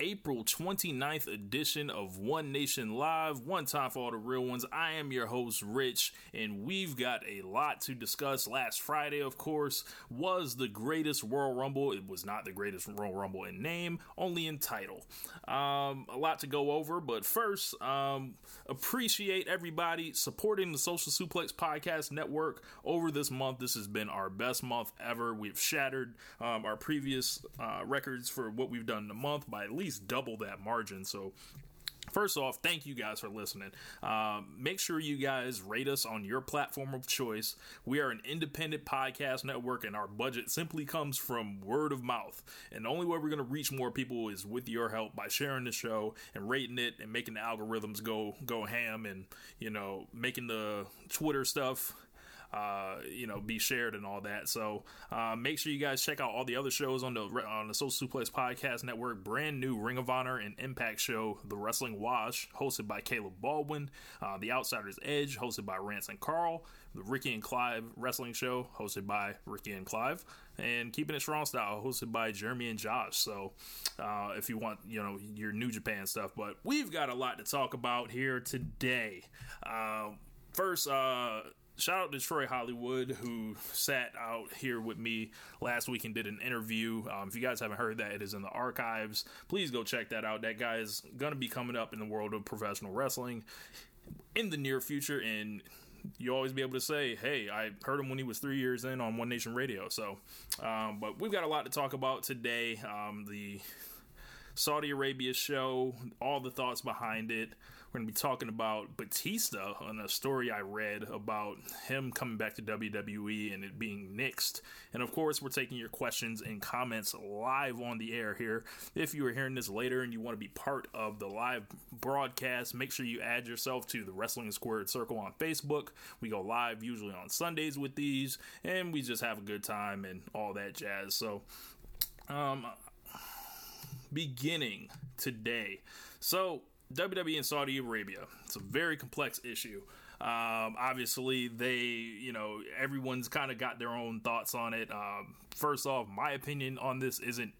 April 29th edition of One Nation Live. One time for all the real ones. I am your host, Rich, and we've got a lot to discuss. Last Friday, of course, was the greatest Royal Rumble. It was not the greatest Royal Rumble in name, only in title. Um, a lot to go over, but first, um, appreciate everybody supporting the Social Suplex Podcast Network over this month. This has been our best month ever. We've shattered um, our previous uh, records for what we've done in a month by at least double that margin. So First off, thank you guys for listening. Um, make sure you guys rate us on your platform of choice. We are an independent podcast network, and our budget simply comes from word of mouth. And the only way we're going to reach more people is with your help by sharing the show and rating it and making the algorithms go go ham and you know making the Twitter stuff uh, you know, be shared and all that. So uh, make sure you guys check out all the other shows on the on the Social Suplex Podcast Network. Brand new Ring of Honor and Impact show, The Wrestling Wash, hosted by Caleb Baldwin. Uh, the Outsiders Edge, hosted by Rance and Carl. The Ricky and Clive Wrestling Show, hosted by Ricky and Clive. And Keeping It Strong Style, hosted by Jeremy and Josh. So uh, if you want, you know, your New Japan stuff, but we've got a lot to talk about here today. Uh, first, uh, shout out to Troy Hollywood who sat out here with me last week and did an interview. Um, if you guys haven't heard that, it is in the archives. Please go check that out. That guy is going to be coming up in the world of professional wrestling in the near future, and you always be able to say, "Hey, I heard him when he was three years in on One Nation Radio." So, um, but we've got a lot to talk about today. Um, the Saudi Arabia show, all the thoughts behind it. We're going to be talking about Batista on a story I read about him coming back to WWE and it being nixed. And of course, we're taking your questions and comments live on the air here. If you are hearing this later and you want to be part of the live broadcast, make sure you add yourself to the Wrestling Squared Circle on Facebook. We go live usually on Sundays with these, and we just have a good time and all that jazz. So, um, beginning today. So, WWE and Saudi Arabia. It's a very complex issue. Um, obviously, they, you know, everyone's kind of got their own thoughts on it. Um, first off, my opinion on this isn't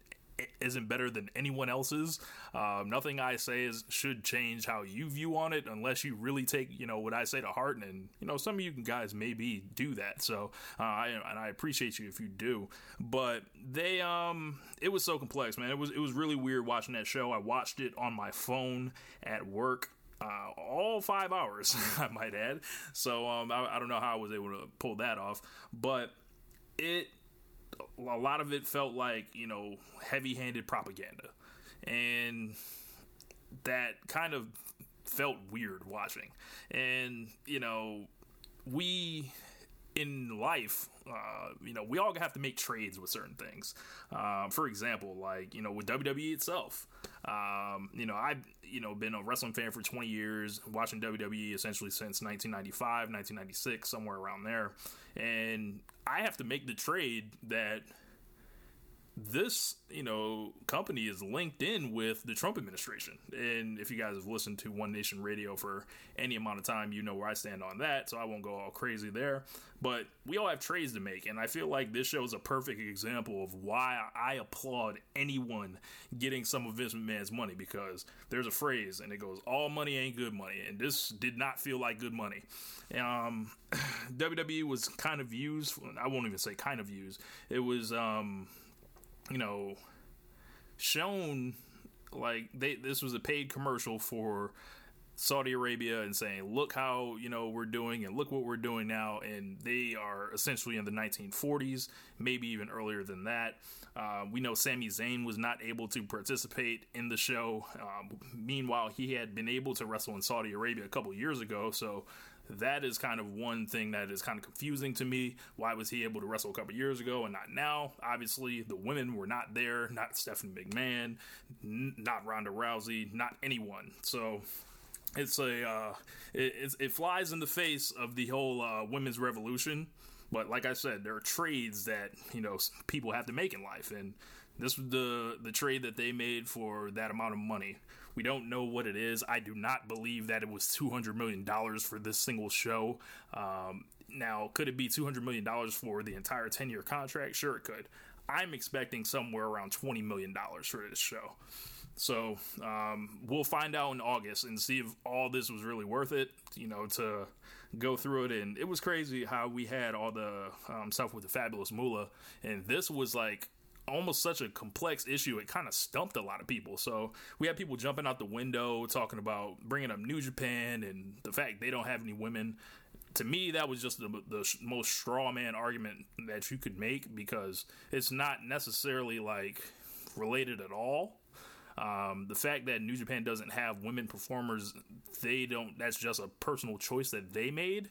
isn't better than anyone else's. Um, nothing I say is should change how you view on it, unless you really take you know what I say to heart. And you know, some of you guys maybe do that. So, uh, I, and I appreciate you if you do. But they, um, it was so complex, man. It was it was really weird watching that show. I watched it on my phone at work. Uh, all five hours, I might add. So um, I, I don't know how I was able to pull that off, but it a lot of it felt like you know heavy-handed propaganda. And that kind of felt weird watching. And you know we in life, uh, you know, we all have to make trades with certain things. Um, for example, like you know, with WWE itself, um, you know, I've you know been a wrestling fan for 20 years, watching WWE essentially since 1995, 1996, somewhere around there, and I have to make the trade that this you know company is linked in with the Trump administration, and if you guys have listened to One Nation Radio for any amount of time, you know where I stand on that. So I won't go all crazy there. But we all have trades to make, and I feel like this show is a perfect example of why I applaud anyone getting some of Vince McMahon's money because there's a phrase and it goes, "All money ain't good money," and this did not feel like good money. Um, WWE was kind of used. I won't even say kind of used. It was. Um, you know, shown like they this was a paid commercial for Saudi Arabia and saying, "Look how you know we're doing, and look what we're doing now." And they are essentially in the 1940s, maybe even earlier than that. Uh, we know Sami Zayn was not able to participate in the show. Um, meanwhile, he had been able to wrestle in Saudi Arabia a couple years ago, so that is kind of one thing that is kind of confusing to me. Why was he able to wrestle a couple years ago and not now? Obviously, the women were not there. Not Stephanie McMahon, n- not Ronda Rousey, not anyone. So it's a uh, it, it flies in the face of the whole uh, women's revolution. But like I said, there are trades that you know people have to make in life, and this was the the trade that they made for that amount of money. We don't know what it is. I do not believe that it was two hundred million dollars for this single show. Um, now, could it be two hundred million dollars for the entire ten year contract? Sure, it could. I'm expecting somewhere around twenty million dollars for this show. So um, we'll find out in August and see if all this was really worth it. You know, to go through it, and it was crazy how we had all the um, stuff with the fabulous Moolah, and this was like almost such a complex issue, it kind of stumped a lot of people. So we had people jumping out the window talking about bringing up New Japan and the fact they don't have any women. To me, that was just the, the most straw man argument that you could make because it's not necessarily like related at all. Um, the fact that New Japan doesn't have women performers, they don't. That's just a personal choice that they made.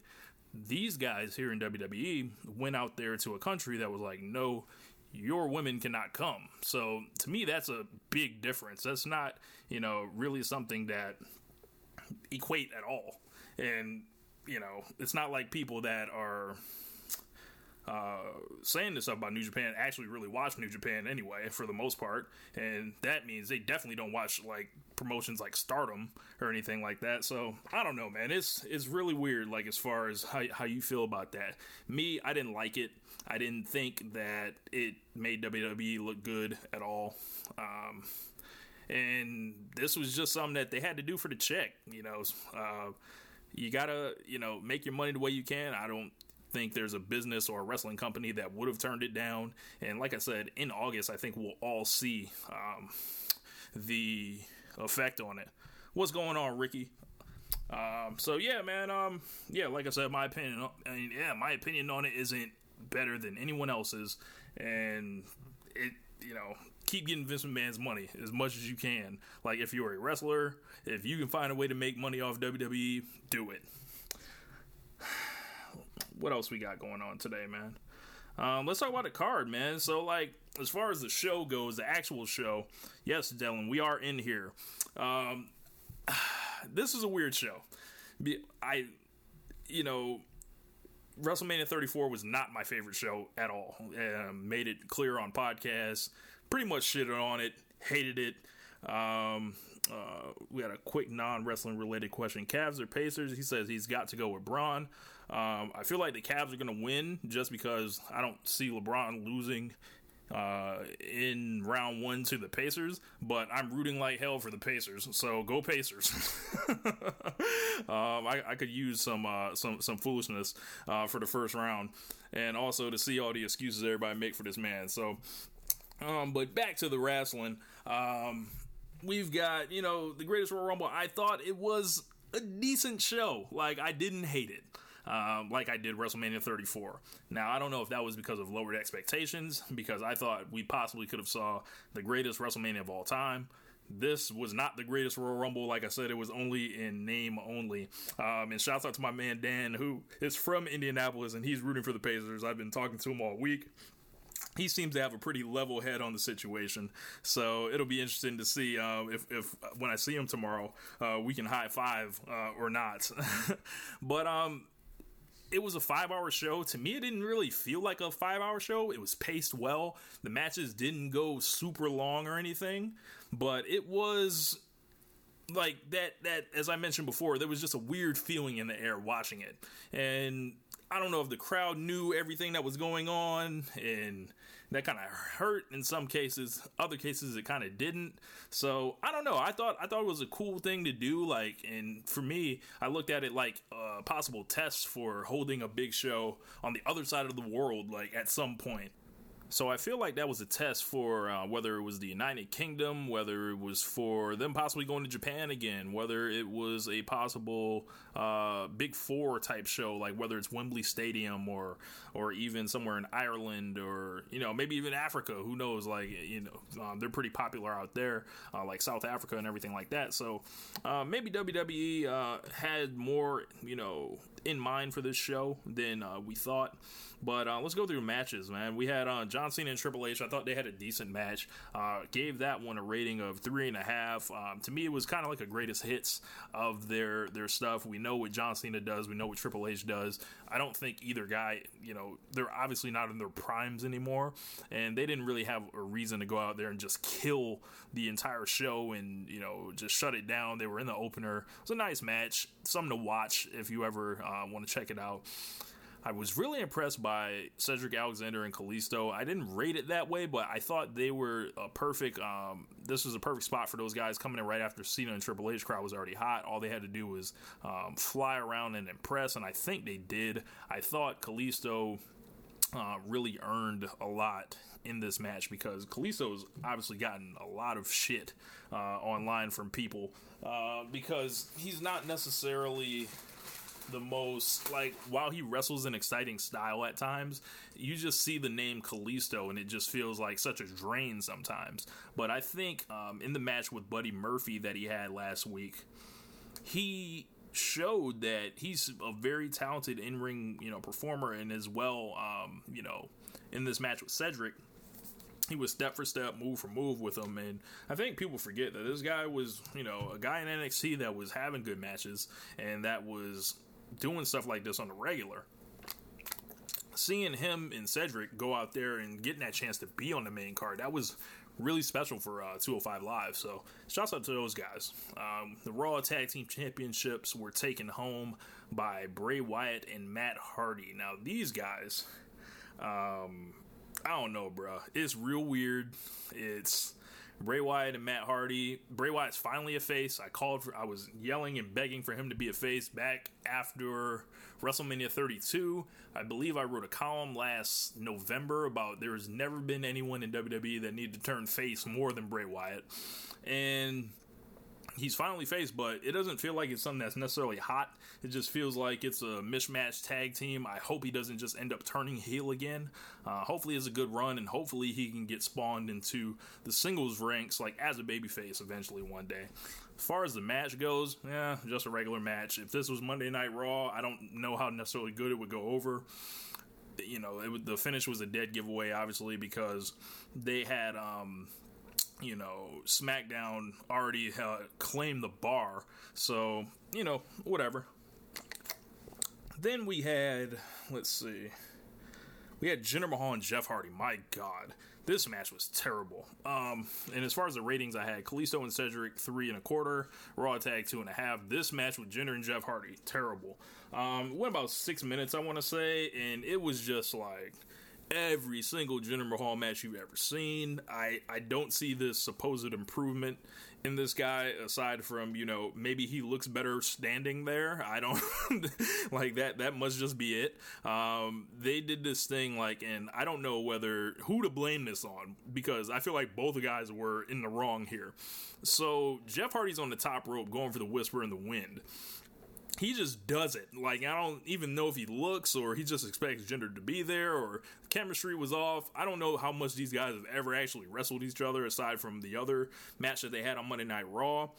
These guys here in WWE went out there to a country that was like, no, your women cannot come. So to me, that's a big difference. That's not, you know, really something that equate at all. And, you know, it's not like people that are uh, saying this stuff about New Japan actually really watch New Japan anyway, for the most part. And that means they definitely don't watch like promotions like Stardom or anything like that. So I don't know, man. It's it's really weird. Like as far as how how you feel about that. Me, I didn't like it. I didn't think that it made WWE look good at all. Um, and this was just something that they had to do for the check. You know, uh, you gotta you know make your money the way you can. I don't think there's a business or a wrestling company that would have turned it down. And like I said, in August, I think we'll all see um, the effect on it. What's going on, Ricky? Um, so yeah, man. Um, yeah, like I said, my opinion. I mean, yeah, my opinion on it isn't better than anyone else's, and it, you know, keep getting Vince McMahon's money as much as you can. Like if you're a wrestler, if you can find a way to make money off WWE, do it. What else we got going on today, man? Um, let's talk about the card, man. So, like, as far as the show goes, the actual show, yes, Dylan, we are in here. Um, this is a weird show. I, you know, WrestleMania 34 was not my favorite show at all. Uh, made it clear on podcasts. Pretty much shitted on it. Hated it. Um, uh, we had a quick non wrestling related question. Cavs or Pacers? He says he's got to go with Braun. Um, I feel like the Cavs are going to win just because I don't see LeBron losing uh, in round one to the Pacers, but I'm rooting like hell for the Pacers. So go Pacers. um, I, I, could use some uh, some some foolishness uh, for the first round, and also to see all the excuses everybody make for this man. So, um, but back to the wrestling. Um, we've got you know the greatest Royal Rumble. I thought it was a decent show. Like I didn't hate it um, like I did WrestleMania 34. Now I don't know if that was because of lowered expectations, because I thought we possibly could have saw the greatest WrestleMania of all time. This was not the greatest Royal Rumble. Like I said, it was only in name only. Um, and shouts out to my man Dan, who is from Indianapolis and he's rooting for the Pacers. I've been talking to him all week he seems to have a pretty level head on the situation. So it'll be interesting to see uh, if, if when I see him tomorrow, uh, we can high five uh, or not. but um, it was a five hour show. To me, it didn't really feel like a five hour show. It was paced well. The matches didn't go super long or anything, but it was like that that as I mentioned before, there was just a weird feeling in the air watching it. And I don't know if the crowd knew everything that was going on and that kind of hurt in some cases. Other cases it kind of didn't. So I don't know. I thought I thought it was a cool thing to do. Like, and for me, I looked at it like a possible test for holding a big show on the other side of the world. Like at some point. So I feel like that was a test for uh, whether it was the United Kingdom, whether it was for them possibly going to Japan again, whether it was a possible uh, Big Four type show, like whether it's Wembley Stadium or or even somewhere in Ireland or you know maybe even Africa. Who knows? Like you know uh, they're pretty popular out there, uh, like South Africa and everything like that. So uh, maybe WWE uh, had more you know in mind for this show than we thought. But uh, let's go through matches, man. We had uh, John Cena and Triple H. I thought they had a decent match. Uh, gave that one a rating of three and a half. Um, to me, it was kind of like a greatest hits of their their stuff. We know what John Cena does. We know what Triple H does. I don't think either guy, you know, they're obviously not in their primes anymore, and they didn't really have a reason to go out there and just kill the entire show and you know just shut it down. They were in the opener. It was a nice match, something to watch if you ever uh, want to check it out. I was really impressed by Cedric Alexander and Kalisto. I didn't rate it that way, but I thought they were a perfect. Um, this was a perfect spot for those guys coming in right after Cena and Triple H crowd was already hot. All they had to do was um, fly around and impress, and I think they did. I thought Kalisto uh, really earned a lot in this match because Kalisto's obviously gotten a lot of shit uh, online from people uh, because he's not necessarily the most like while he wrestles in exciting style at times, you just see the name Kalisto and it just feels like such a drain sometimes. But I think um, in the match with Buddy Murphy that he had last week, he showed that he's a very talented in-ring you know performer and as well um, you know in this match with Cedric he was step for step, move for move with him. And I think people forget that this guy was, you know, a guy in NXT that was having good matches and that was doing stuff like this on the regular, seeing him and Cedric go out there and getting that chance to be on the main card, that was really special for uh, 205 Live. So, shouts out to those guys. Um, the Raw Tag Team Championships were taken home by Bray Wyatt and Matt Hardy. Now, these guys, um, I don't know, bro. It's real weird. It's Bray Wyatt and Matt Hardy. Bray Wyatt's finally a face. I called for, I was yelling and begging for him to be a face back after WrestleMania 32. I believe I wrote a column last November about there's never been anyone in WWE that needed to turn face more than Bray Wyatt. And he's finally faced, but it doesn't feel like it's something that's necessarily hot. It just feels like it's a mismatched tag team. I hope he doesn't just end up turning heel again. Uh, hopefully, it's a good run, and hopefully, he can get spawned into the singles ranks like as a babyface eventually one day. As far as the match goes, yeah, just a regular match. If this was Monday Night Raw, I don't know how necessarily good it would go over you know, it, the finish was a dead giveaway, obviously, because they had um, you know, SmackDown already uh, claimed the bar. So, you know, whatever. Then we had, let's see, we had Jinder Mahal and Jeff Hardy. My God, this match was terrible. Um, and as far as the ratings, I had Kalisto and Cedric three and a quarter, Raw Tag two and a half. This match with Jinder and Jeff Hardy, terrible. Um, went about six minutes, I want to say, and it was just like every single Jinder Mahal match you've ever seen. I, I don't see this supposed improvement in this guy aside from, you know, maybe he looks better standing there. I don't like that. That must just be it. Um, they did this thing like, and I don't know whether who to blame this on because I feel like both guys were in the wrong here. So Jeff Hardy's on the top rope going for the whisper in the wind he just does it. Like I don't even know if he looks or he just expects Jinder to be there or the chemistry was off. I don't know how much these guys have ever actually wrestled each other aside from the other match that they had on Monday Night Raw.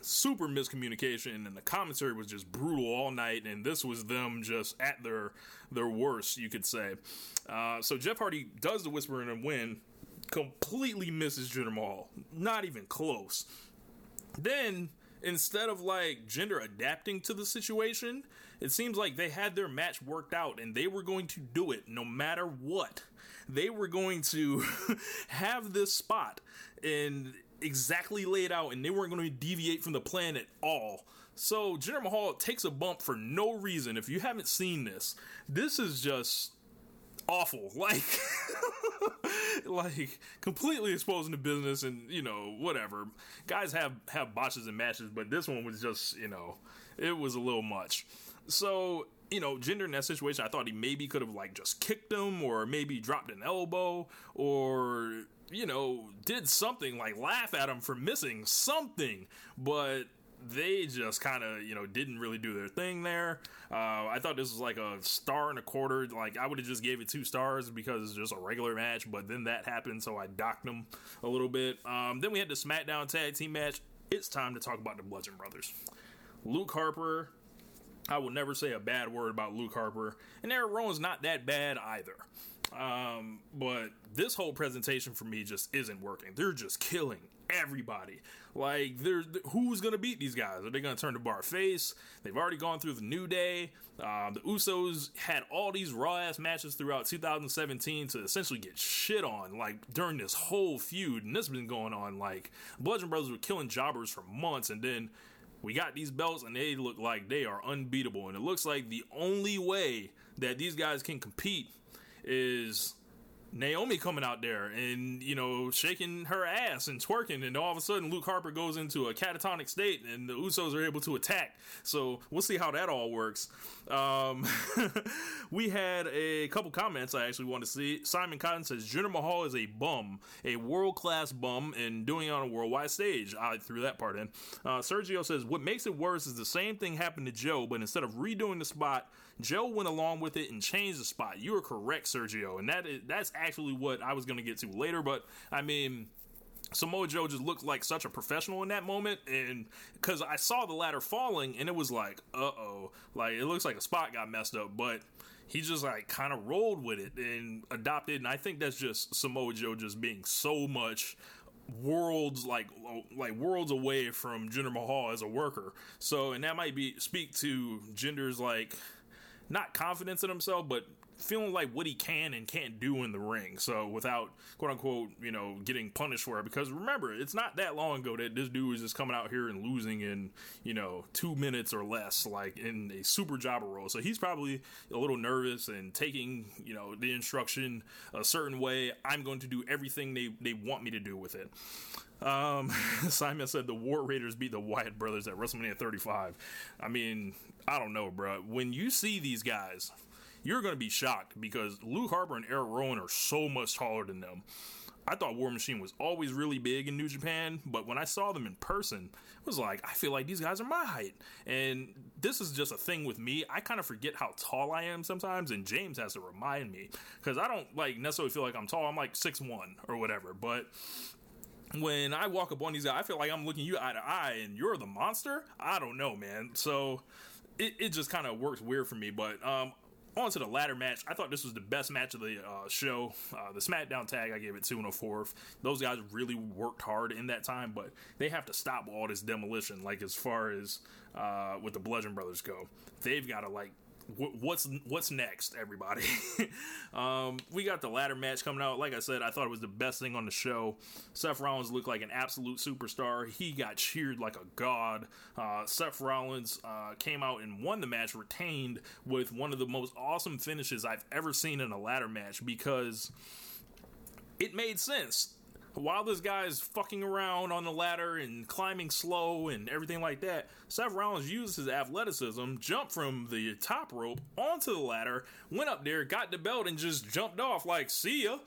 Super miscommunication and the commentary was just brutal all night and this was them just at their their worst, you could say. Uh, so Jeff Hardy does the whisper and win, completely misses Jinder Mahal, not even close. Then instead of like Jinder adapting to the situation, it seems like they had their match worked out and they were going to do it no matter what. They were going to have this spot and exactly laid out and they weren't going to deviate from the plan at all. So Jinder Mahal takes a bump for no reason. If you haven't seen this, this is just awful. Like like completely exposing the business and you know whatever. Guys have have botches and matches but this one was just you know it was a little much. So you know Jinder in that situation i thought he maybe could have like just kicked him or maybe dropped an elbow or you know did something like laugh at him for missing something. But they just kind of you know didn't really do their thing there. Uh, I thought this was like a star and a quarter. Like I would have just gave it two stars because it's just a regular match, but then that happened, so I docked them a little bit. Um, then we had the SmackDown Tag Team match. It's time to talk about the Bludgeon Brothers. Luke Harper. I will never say a bad word about Luke Harper, and Eric Rowan's not that bad either. Um, but this whole presentation for me just isn't working. They're just killing everybody. Like, there's who's gonna beat these guys? Are they gonna turn the bar face? They've already gone through the New Day. Um, the Usos had all these raw ass matches throughout 2017 to essentially get shit on, like during this whole feud, and this has been going on. Like, Bludgeon Brothers were killing jobbers for months, and then we got these belts, and they look like they are unbeatable. And it looks like the only way that these guys can compete is Naomi coming out there and you know shaking her ass and twerking, and all of a sudden Luke Harper goes into a catatonic state, and the Usos are able to attack. So we'll see how that all works. Um, we had a couple comments I actually want to see. Simon Cotton says Jinder Mahal is a bum, a world class bum, and doing it on a worldwide stage. I threw that part in. Uh, Sergio says what makes it worse is the same thing happened to Joe, but instead of redoing the spot Joe went along with it and changed the spot. You are correct, Sergio, and that is that's actually what I was going to get to later. But I mean, Samoa Joe just looked like such a professional in that moment, and because I saw the ladder falling, and it was like, uh oh, like it looks like a spot got messed up, but he just like kind of rolled with it and adopted, and I think that's just Samoa Joe just being so much worlds like like worlds away from Jinder Mahal as a worker. So, and that might be speak to Jinder's like not confidence in himself, but feeling like what he can and can't do in the ring. So without quote unquote, you know, getting punished for it. Because remember, it's not that long ago that this dude was just coming out here and losing in, you know, two minutes or less, like in a super jobber role. So he's probably a little nervous and taking, you know, the instruction a certain way. I'm going to do everything they, they want me to do with it. Um, Simon said the War Raiders beat the Wyatt brothers at WrestleMania 35. I mean, I don't know, bro. When you see these guys, you're going to be shocked because Luke Harper and Eric Rowan are so much taller than them. I thought War Machine was always really big in New Japan, but when I saw them in person, it was like, I feel like these guys are my height. And this is just a thing with me. I kind of forget how tall I am sometimes, and James has to remind me because I don't like necessarily feel like I'm tall. I'm like six one or whatever, but when I walk up on these guys, I feel like I'm looking you eye to eye, and you're the monster. I don't know, man. So it, it just kind of works weird for me. But um, on to the ladder match. I thought this was the best match of the uh, show. Uh, the SmackDown tag, I gave it two and a fourth. Those guys really worked hard in that time, but they have to stop all this demolition. Like as far as uh, with the Bludgeon Brothers go, they've got to like what's what's next, everybody? um, we got the ladder match coming out. Like I said, I thought it was the best thing on the show. Seth Rollins looked like an absolute superstar. He got cheered like a god. Uh, Seth Rollins uh, came out and won the match, retained with one of the most awesome finishes I've ever seen in a ladder match because it made sense while this guy is fucking around on the ladder and climbing slow and everything like that, Seth Rollins used his athleticism, jumped from the top rope onto the ladder, went up there, got the belt, and just jumped off like, see ya,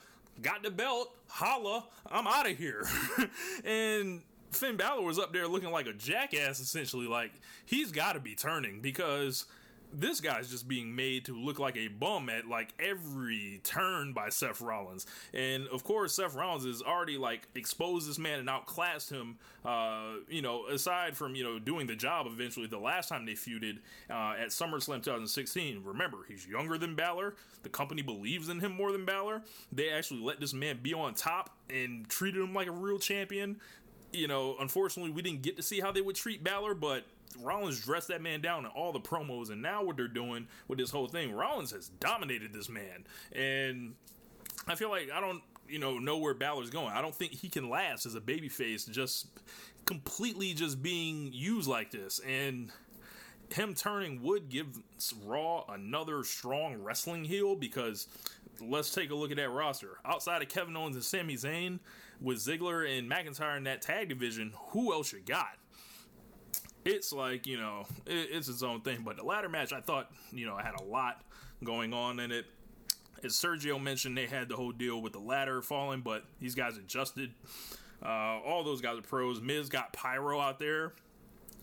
got the belt, holla, I'm out of here. and Finn Balor was up there looking like a jackass, essentially. Like, he's got to be turning because this guy's just being made to look like a bum at like every turn by Seth Rollins. And of course, Seth Rollins has already like exposed this man and outclassed him. Uh, you know, aside from you know doing the job eventually, the last time they feuded uh, at SummerSlam 2016. Remember, he's younger than Balor. The company believes in him more than Balor. They actually let this man be on top and treated him like a real champion you know, unfortunately, we didn't get to see how they would treat Balor, but Rollins dressed that man down in all the promos, and now what they're doing with this whole thing, Rollins has dominated this man, and I feel like I don't, you know, know where Balor's going. I don't think he can last as a babyface, just completely just being used like this, and him turning would give Raw another strong wrestling heel because let's take a look at that roster. Outside of Kevin Owens and Sami Zayn, with Ziggler and McIntyre in that tag division, who else you got? It's like, you know, it, it's its own thing. But the ladder match, I thought, you know, I had a lot going on in it. As Sergio mentioned, they had the whole deal with the ladder falling, but these guys adjusted. Uh, all those guys are pros. Miz got Pyro out there.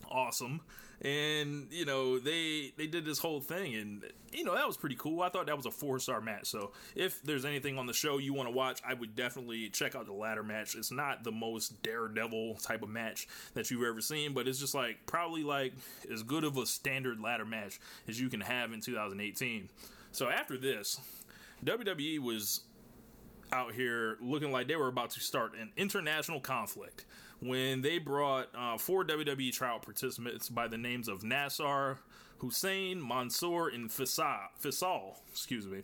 Awesome and you know they they did this whole thing and you know that was pretty cool. I thought that was a four star match. So if there's anything on the show you want to watch i would definitely check out the ladder match. It's not the most daredevil type of match that you've ever seen but it's just like probably like as good of a standard ladder match as you can have in 2018 so after this wwe was out here looking like they were about to start an international conflict when they brought uh, four WWE trial participants by the names of Nassar, Hussein, Mansoor, and Faisal. Excuse me.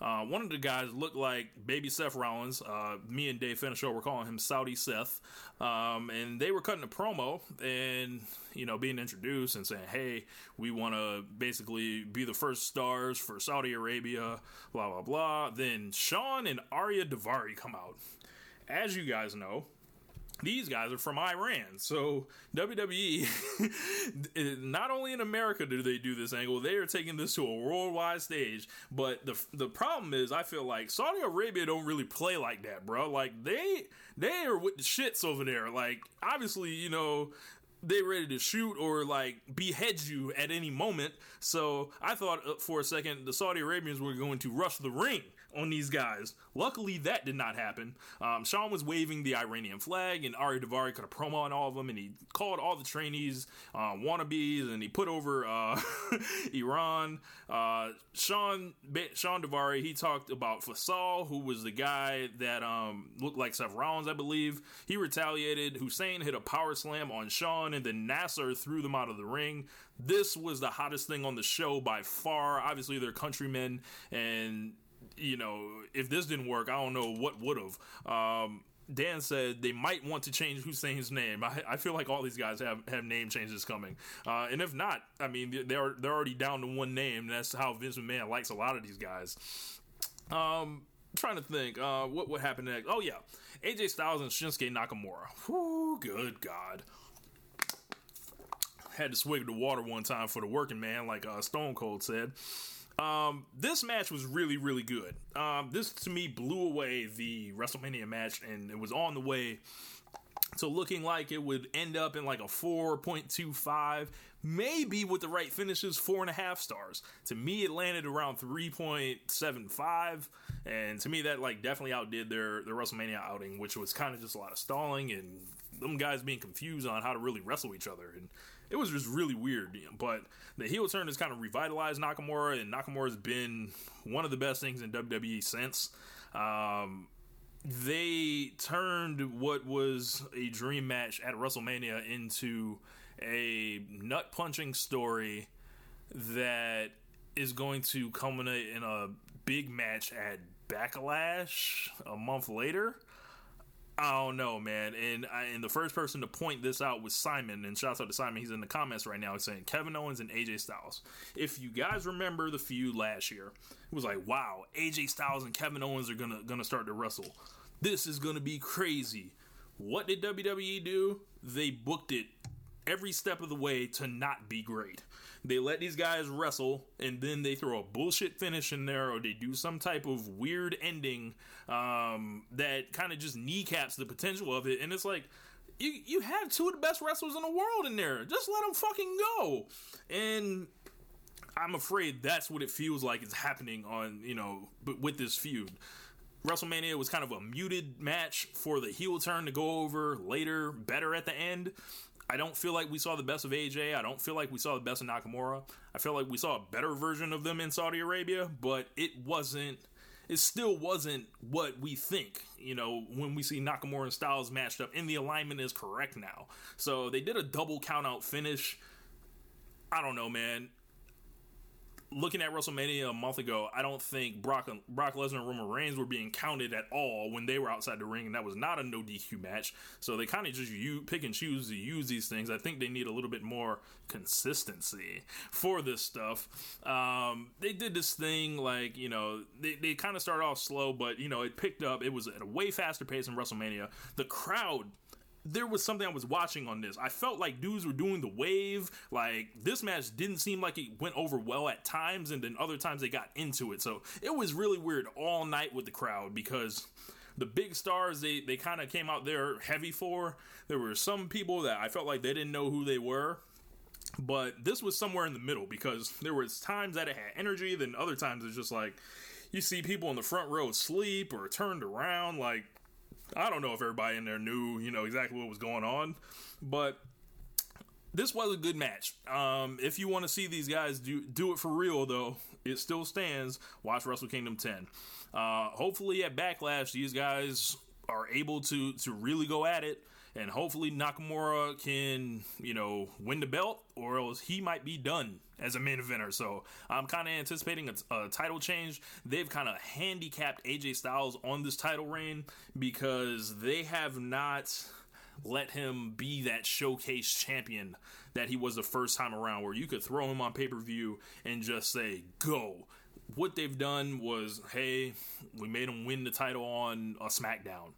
Uh, one of the guys looked like baby Seth Rollins. Uh, me and Dave Finisher were calling him Saudi Seth. Um, and they were cutting a promo and, you know, being introduced and saying, hey, we want to basically be the first stars for Saudi Arabia, blah, blah, blah. Then Shawn and Ariya Daivari come out. As you guys know, these guys are from Iran. So WWE, not only in America do they do this angle, they are taking this to a worldwide stage. But the the problem is, I feel like Saudi Arabia don't really play like that, bro. Like they they are with the shits over there. Like obviously, you know. They ready to shoot or like behead you at any moment. So I thought uh, for a second the Saudi Arabians were going to rush the ring on these guys. Luckily, that did not happen. Um, Shawn was waving the Iranian flag, and Ari Daivari cut a promo on all of them, and he called all the trainees uh, wannabes, and he put over uh, Iran. Uh, Shawn Shawn Daivari he talked about Faisal, who was the guy that um, looked like Seth Rollins, I believe. He retaliated. Hussein hit a power slam on Shawn, and then Nassar threw them out of the ring. This was the hottest thing on the show by far. Obviously, they're countrymen, and you know, if this didn't work, I don't know what would have. Um, Dan said they might want to change Hussein's name. I, I, feel like all these guys have, have name changes coming, uh, and if not, I mean they're they're already down to one name. that's how Vince McMahon likes a lot of these guys. Um, trying to think, uh, what would happen next? Oh yeah, AJ Styles and Shinsuke Nakamura. Whoo, good God! Had to swig the water one time for the working man, like uh, Stone Cold said. Um, this match was really, really good. Um, this to me blew away the WrestleMania match, and it was on the way to looking like it would end up in like a 4.25, maybe with the right finishes, four and a half stars. To me, it landed around 3.75, and to me, that like definitely outdid their their WrestleMania outing, which was kind of just a lot of stalling and them guys being confused on how to really wrestle each other. And it was just really weird. But the heel turn has kind of revitalized Nakamura, and Nakamura's been one of the best things in WWE since. Um, they turned what was a dream match at WrestleMania into a nut punching story that is going to culminate in a big match at Backlash a month later. I don't know, man. And I, and the first person to point this out was Simon. And shouts out to Simon. He's in the comments right now. He's saying Kevin Owens and AJ Styles. If you guys remember the feud last year, it was like, wow, AJ Styles and Kevin Owens are gonna gonna start to wrestle. This is gonna be crazy. What did WWE do? They booked it every step of the way to not be great. They let these guys wrestle, and then they throw a bullshit finish in there, or they do some type of weird ending um, that kind of just kneecaps the potential of it. And it's like, you you have two of the best wrestlers in the world in there. Just let them fucking go. And I'm afraid that's what it feels like is happening on you know with this feud. WrestleMania was kind of a muted match for the heel turn to go over later, better at the end. I don't feel like we saw the best of AJ. I don't feel like we saw the best of Nakamura. I feel like we saw a better version of them in Saudi Arabia, but it wasn't it still wasn't what we think. You know, when we see Nakamura and Styles matched up, and the alignment is correct now. So they did a double count out finish. I don't know, man looking at WrestleMania a month ago, I don't think Brock Brock Lesnar and Roman Reigns were being counted at all when they were outside the ring, and that was not a no DQ match. So they kind of just use, pick and choose to use these things. I think they need a little bit more consistency for this stuff. Um, they did this thing like you know they they kind of started off slow, but you know it picked up. It was at a way faster pace in WrestleMania. The crowd there was something I was watching on this. I felt like dudes were doing the wave. Like this match didn't seem like it went over well at times, and then other times they got into it. So it was really weird all night with the crowd because the big stars they they kind of came out there heavy for. There were some people that I felt like they didn't know who they were. But this was somewhere in the middle because there was times that it had energy, then other times it's just like you see people in the front row sleep or turned around like I don't know if everybody in there knew, you know, exactly what was going on, but this was a good match. Um, if you want to see these guys do do it for real, though, it still stands. Watch Wrestle Kingdom 10. Uh, hopefully, at Backlash, these guys are able to to really go at it, and hopefully Nakamura can you know win the belt, or else he might be done as a main eventer. So I'm kind of anticipating a, a, title change. They've kind of handicapped AJ Styles on this title reign because they have not let him be that showcase champion that he was the first time around, where you could throw him on pay per view and just say, go. What they've done was, hey, we made him win the title on a SmackDown.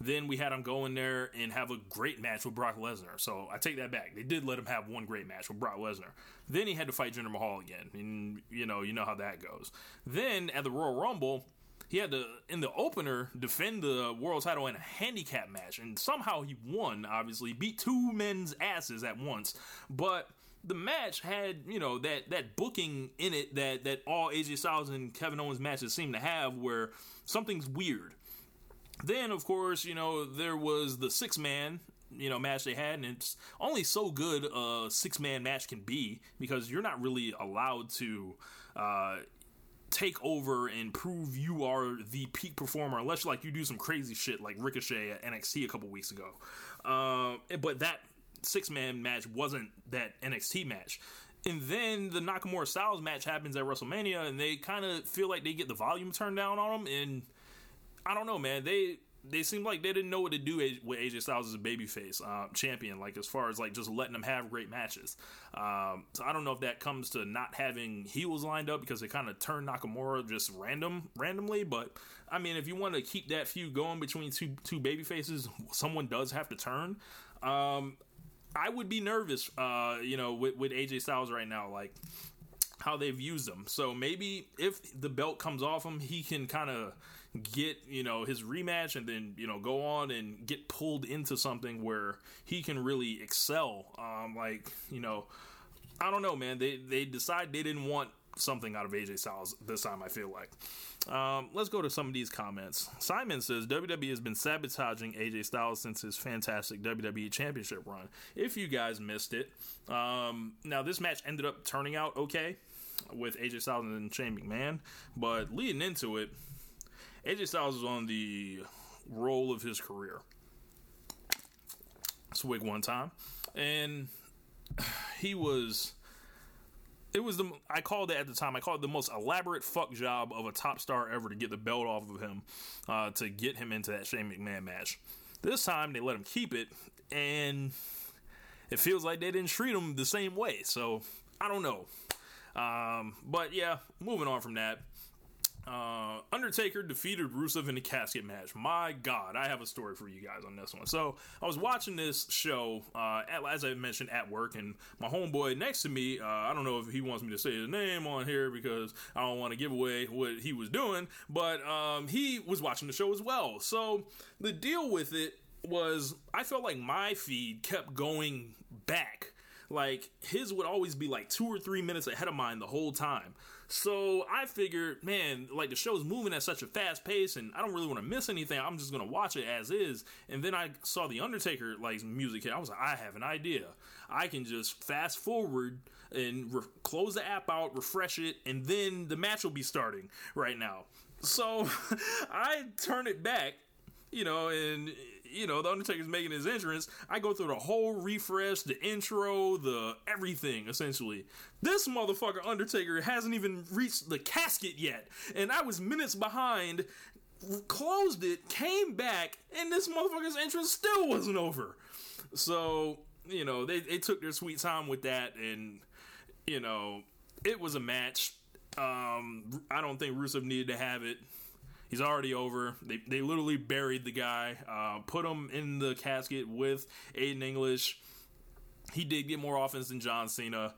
Then we had him go in there and have a great match with Brock Lesnar. So I take that back. They did let him have one great match with Brock Lesnar. Then he had to fight Jinder Mahal again, and you know you know how that goes. Then at the Royal Rumble, he had to in the opener defend the world title in a handicap match, and somehow he won. Obviously, beat two men's asses at once, but the match had you know that that booking in it that that all AJ Styles and Kevin Owens matches seem to have, where something's weird. Then, of course, you know, there was the six man, you know, match they had, and it's only so good a six man match can be because you're not really allowed to. Uh, take over and prove you are the peak performer unless like you do some crazy shit like Ricochet at NXT a couple weeks ago. Uh, but that six man match wasn't that NXT match. And then the Nakamura Styles match happens at WrestleMania, and they kind of feel like they get the volume turned down on them, and I don't know, man. They they seem like they didn't know what to do with AJ Styles as a babyface uh, champion, like as far as like just letting them have great matches. Um, so I don't know if that comes to not having heels lined up because they kind of turned Nakamura just random randomly. But I mean, if you want to keep that feud going between two two baby faces, someone does have to turn. Um, I would be nervous, uh, you know, with, with AJ Styles right now. Like how they've used him. So maybe if the belt comes off him, he can kind of get you know his rematch and then you know go on and get pulled into something where he can really excel. Um, like you know, I don't know, man. They they decide they didn't want something out of AJ Styles this time. I feel like. Um, let's go to some of these comments. Simon says WWE has been sabotaging AJ Styles since his fantastic WWE Championship run. If you guys missed it, um, now this match ended up turning out okay with AJ Styles and Shane McMahon, but leading into it, AJ Styles is on the roll of his career. Swig one time, and he was. It was the I called it at the time. I called it the most elaborate fuck job of a top star ever to get the belt off of him, uh, to get him into that Shane McMahon match. This time they let him keep it, and it feels like they didn't treat him the same way. So I don't know. Um, but yeah, moving on from that. Uh, Undertaker defeated Rusev in a casket match. My God, I have a story for you guys on this one. So I was watching this show, uh, at, as I mentioned, at work, and my homeboy next to me. Uh, I don't know if he wants me to say his name on here because I don't want to give away what he was doing, but um, he was watching the show as well. So the deal with it was, I felt like my feed kept going back. Like his would always be like two or three minutes ahead of mine the whole time. So I figured, man, like the show's moving at such a fast pace, and I don't really want to miss anything. I'm just gonna watch it as is. And then I saw the Undertaker like music hit. I was like, I have an idea. I can just fast forward and re- close the app out, refresh it, and then the match will be starting right now. So I turn it back, you know, and you know, the Undertaker's making his entrance. I go through the whole refresh, the intro, the everything, essentially. This motherfucker Undertaker hasn't even reached the casket yet. And I was minutes behind, closed it, came back, and this motherfucker's entrance still wasn't over. So, you know, they, they took their sweet time with that, and, you know, it was a match. Um, I don't think Rusev needed to have it. He's already over. They, they literally buried the guy, uh, put him in the casket with Aiden English. He did get more offense than John Cena.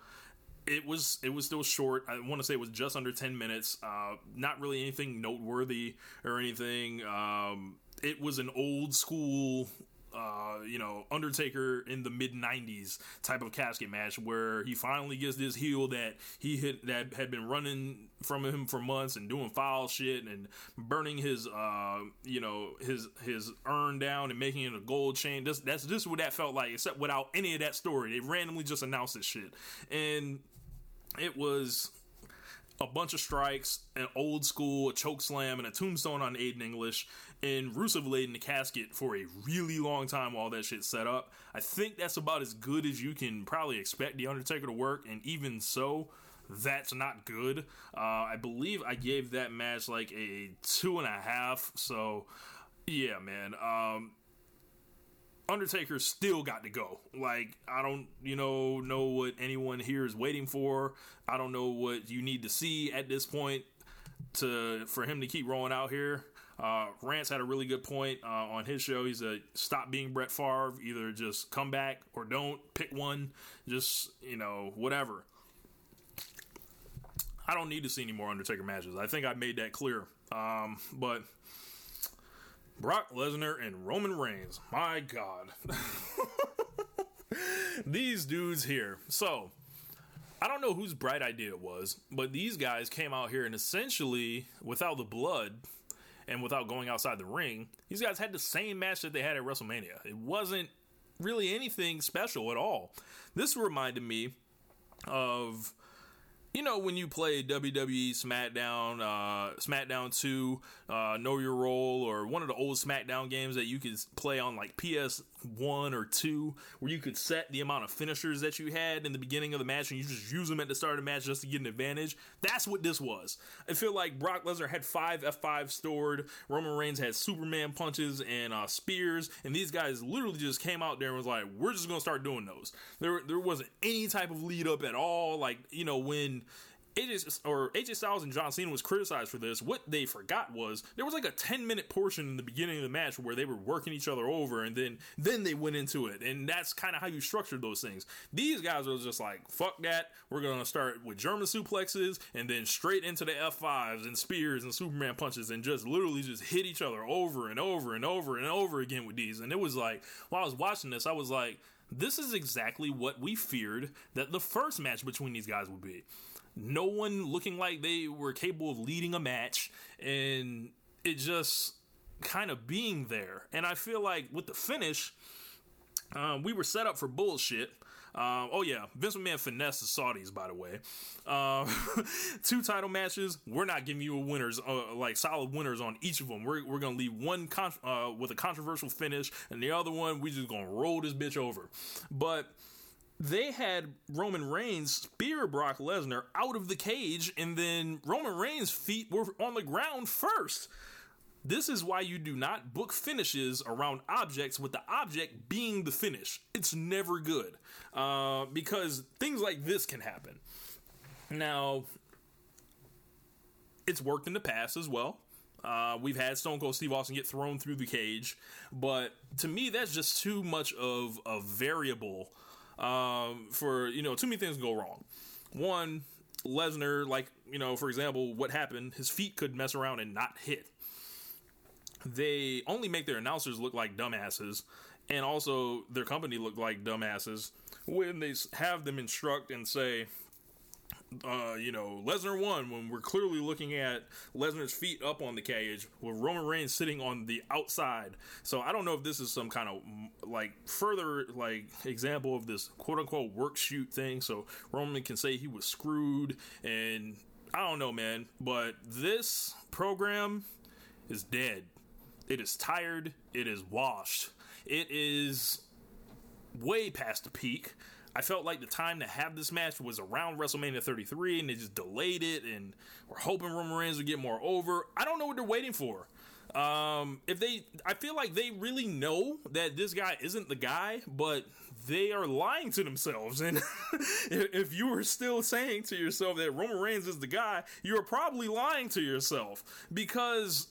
It was it was still short. I want to say it was just under ten minutes. Uh, not really anything noteworthy or anything. Um, it was an old school uh, you know, Undertaker in the mid '90s type of casket match where he finally gets this heel that he hit that had been running from him for months and doing foul shit and burning his, uh, you know, his his urn down and making it a gold chain. This, that's just what that felt like, except without any of that story. They randomly just announced this shit, and it was a bunch of strikes, an old school, a choke slam, and a tombstone on Aiden English. And Rusev laid in the casket for a really long time while that shit set up. I think that's about as good as you can probably expect The Undertaker to work, and even so, that's not good. Uh, I believe I gave that match like a two and a half. So, yeah, man. Um, Undertaker still got to go. Like I don't, you know, know what anyone here is waiting for. I don't know what you need to see at this point to for him to keep rolling out here. Uh, Rance had a really good point uh, on his show. He said, "Stop being Brett Favre. Either just come back or don't. Pick one. Just you know, whatever." I don't need to see any more Undertaker matches. I think I made that clear. Um, but Brock Lesnar and Roman Reigns, my God, these dudes here. So I don't know whose bright idea it was, but these guys came out here and essentially, without the blood and without going outside the ring, these guys had the same match that they had at WrestleMania. It wasn't really anything special at all. This reminded me of you know when you play WWE SmackDown, uh, SmackDown Two, uh, Know Your Role, or one of the old SmackDown games that you could play on like PS One or Two, where you could set the amount of finishers that you had in the beginning of the match, and you just use them at the start of the match just to get an advantage. That's what this was. I feel like Brock Lesnar had five F5 stored. Roman Reigns had Superman punches and uh, spears, and these guys literally just came out there and was like, "We're just gonna start doing those." There, there wasn't any type of lead up at all. Like you know when AJ or AJ Styles and John Cena was criticized for this. What they forgot was there was like a 10 minute portion in the beginning of the match where they were working each other over and then then they went into it. And that's kind of how you structured those things. These guys are just like, fuck that. We're going to start with German suplexes and then straight into the F5s and spears and Superman punches and just literally just hit each other over and over and over and over again with these. And it was like, while I was watching this, I was like, this is exactly what we feared that the first match between these guys would be no one looking like they were capable of leading a match, and it just kind of being there. And I feel like with the finish, um, we were set up for bullshit. Um, oh yeah, Vince McMahon finessed the Saudis, by the way. Uh, two title matches. We're not giving you a winners, uh, like solid winners on each of them. We're, we're gonna leave one con- uh, with a controversial finish, and the other one we just gonna roll this bitch over. But they had Roman Reigns spear Brock Lesnar out of the cage, and then Roman Reigns' feet were on the ground first. This is why you do not book finishes around objects with the object being the finish. It's never good uh, because things like this can happen. Now, it's worked in the past as well. Uh, we've had Stone Cold Steve Austin get thrown through the cage, but to me, that's just too much of a variable um, for you know too many things go wrong. One, Lesnar, like you know, for example, what happened? His feet could mess around and not hit. They only make their announcers look like dumbasses, and also their company look like dumbasses when they have them instruct and say, uh, you know, Lesnar won when we're clearly looking at Lesnar's feet up on the cage with Roman Reigns sitting on the outside. So I don't know if this is some kind of like further like example of this quote unquote work shoot thing. So Roman can say he was screwed and I don't know, man, but this program is dead. It is tired. It is washed. It is way past the peak. I felt like the time to have this match was around WrestleMania 33, and they just delayed it, and we're hoping Roman Reigns would get more over. I don't know what they're waiting for. Um, if they, I feel like they really know that this guy isn't the guy, but they are lying to themselves. And if you were still saying to yourself that Roman Reigns is the guy, you're probably lying to yourself because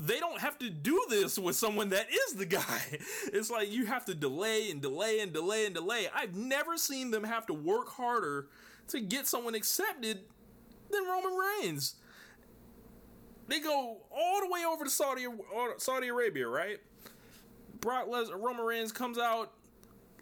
they don't have to do this with someone that is the guy. It's like you have to delay and delay and delay and delay. I've never seen them have to work harder to get someone accepted than Roman Reigns. They go all the way over to Saudi Saudi Arabia, right? Brock Lesnar, Roman Reigns comes out,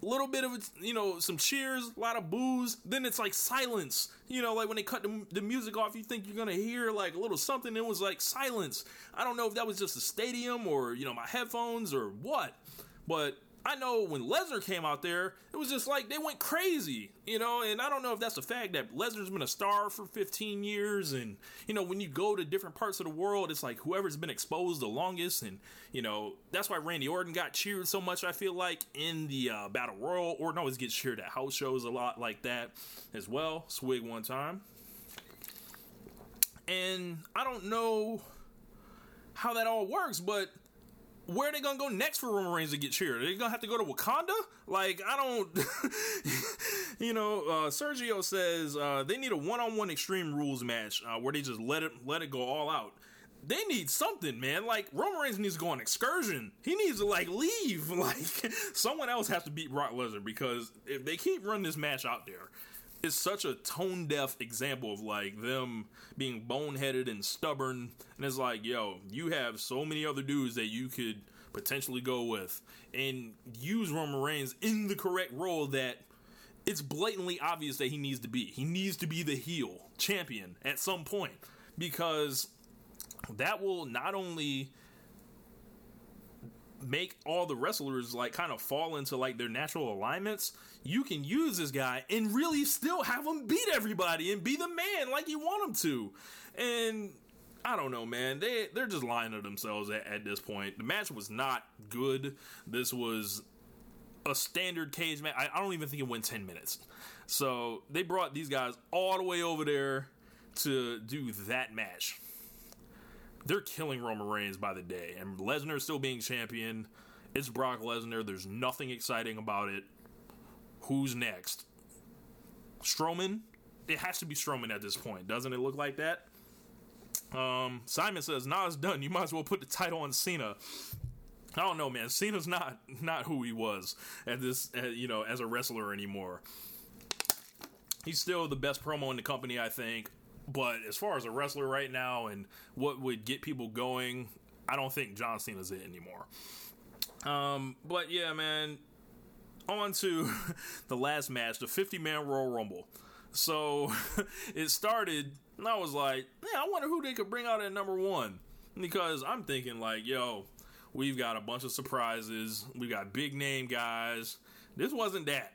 little bit of you know some cheers, a lot of boos. Then it's like silence. You know, like when they cut the, the music off, you think you're gonna hear like a little something. It was like silence. I don't know if that was just the stadium or you know my headphones or what, but I know when Lesnar came out there, it was just like they went crazy, you know, and I don't know if that's the fact that Lesnar's been a star for 15 years, and you know, when you go to different parts of the world, it's like whoever's been exposed the longest, and you know, that's why Randy Orton got cheered so much, I feel like, in the uh, Battle Royal. Orton always gets cheered at house shows a lot like that as well. Swig one time. And I don't know how that all works, but where are they gonna go next for Roman Reigns to get cheered? Are they gonna have to go to Wakanda? Like, I don't, you know. Uh, Sergio says uh, they need a one-on-one Extreme Rules match uh, where they just let it let it go all out. They need something, man. Like Roman Reigns needs to go on excursion. He needs to like leave. Like someone else has to beat Brock Lesnar because if they keep running this match out there, it's such a tone deaf example of like them being boneheaded and stubborn. And it's like, yo, you have so many other dudes that you could potentially go with and use Roman Reigns in the correct role that it's blatantly obvious that he needs to be. He needs to be the heel champion at some point because that will not only make all the wrestlers like kind of fall into like their natural alignments, you can use this guy and really still have him beat everybody and be the man like you want him to. And I don't know, man. They they're just lying to themselves at, at this point. The match was not good. This was a standard cage match. I, I don't even think it went ten minutes. So they brought these guys all the way over there to do that match. They're killing Roman Reigns by the day, and Lesnar still being champion. It's Brock Lesnar. There's nothing exciting about it. Who's next? Strowman? It has to be Strowman at this point. Doesn't it look like that? Um, Simon says, "Nah, it's done. You might as well put the title on Cena." I don't know, man. Cena's not not who he was at this, you know, as a wrestler anymore. He's still the best promo in the company, I think. But as far as a wrestler right now and what would get people going, I don't think John Cena's it anymore. Um, but yeah, man. On to the last match, the 50 man Royal Rumble. So it started, and I was like, yeah, I wonder who they could bring out at number one. Because I'm thinking, like, yo, we've got a bunch of surprises. We've got big name guys. This wasn't that.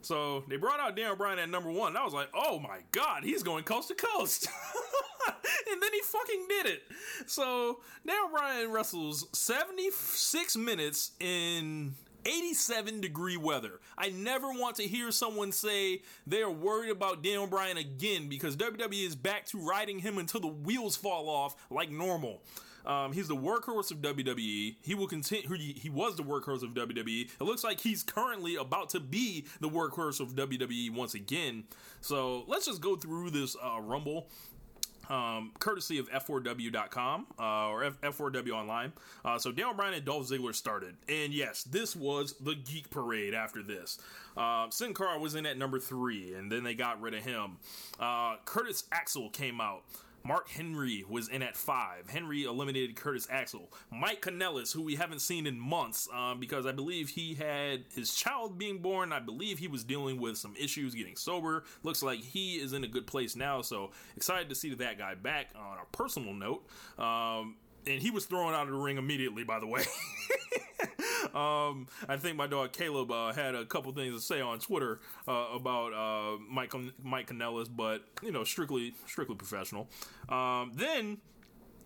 So they brought out Daniel Bryan at number one. I was like, oh my God, he's going coast to coast. and then he fucking did it. So Daniel Bryan wrestles 76 minutes in 87 degree weather. I never want to hear someone say they are worried about Daniel Bryan again because WWE is back to riding him until the wheels fall off like normal. Um, he's the workhorse of WWE. He will continue. He, he was the workhorse of WWE. It looks like he's currently about to be the workhorse of WWE once again. So let's just go through this uh, Rumble um, courtesy of F4W.com uh, or F- 4W online. Uh, so Daniel Bryan and Dolph Ziggler started, and yes, this was the Geek Parade. After this, uh, Sin Cara was in at number three, and then they got rid of him. Uh, Curtis Axel came out. Mark Henry was in at five. Henry eliminated Curtis Axel. Mike Kanellis, who we haven't seen in months, um, because I believe he had his child being born. I believe he was dealing with some issues getting sober. Looks like he is in a good place now. So excited to see that guy back. On a personal note, um, and he was thrown out of the ring immediately. By the way. um, I think my dog Caleb uh, had a couple things to say on Twitter uh, about uh, Mike Mike Kanellis, but you know, strictly strictly professional. Um, then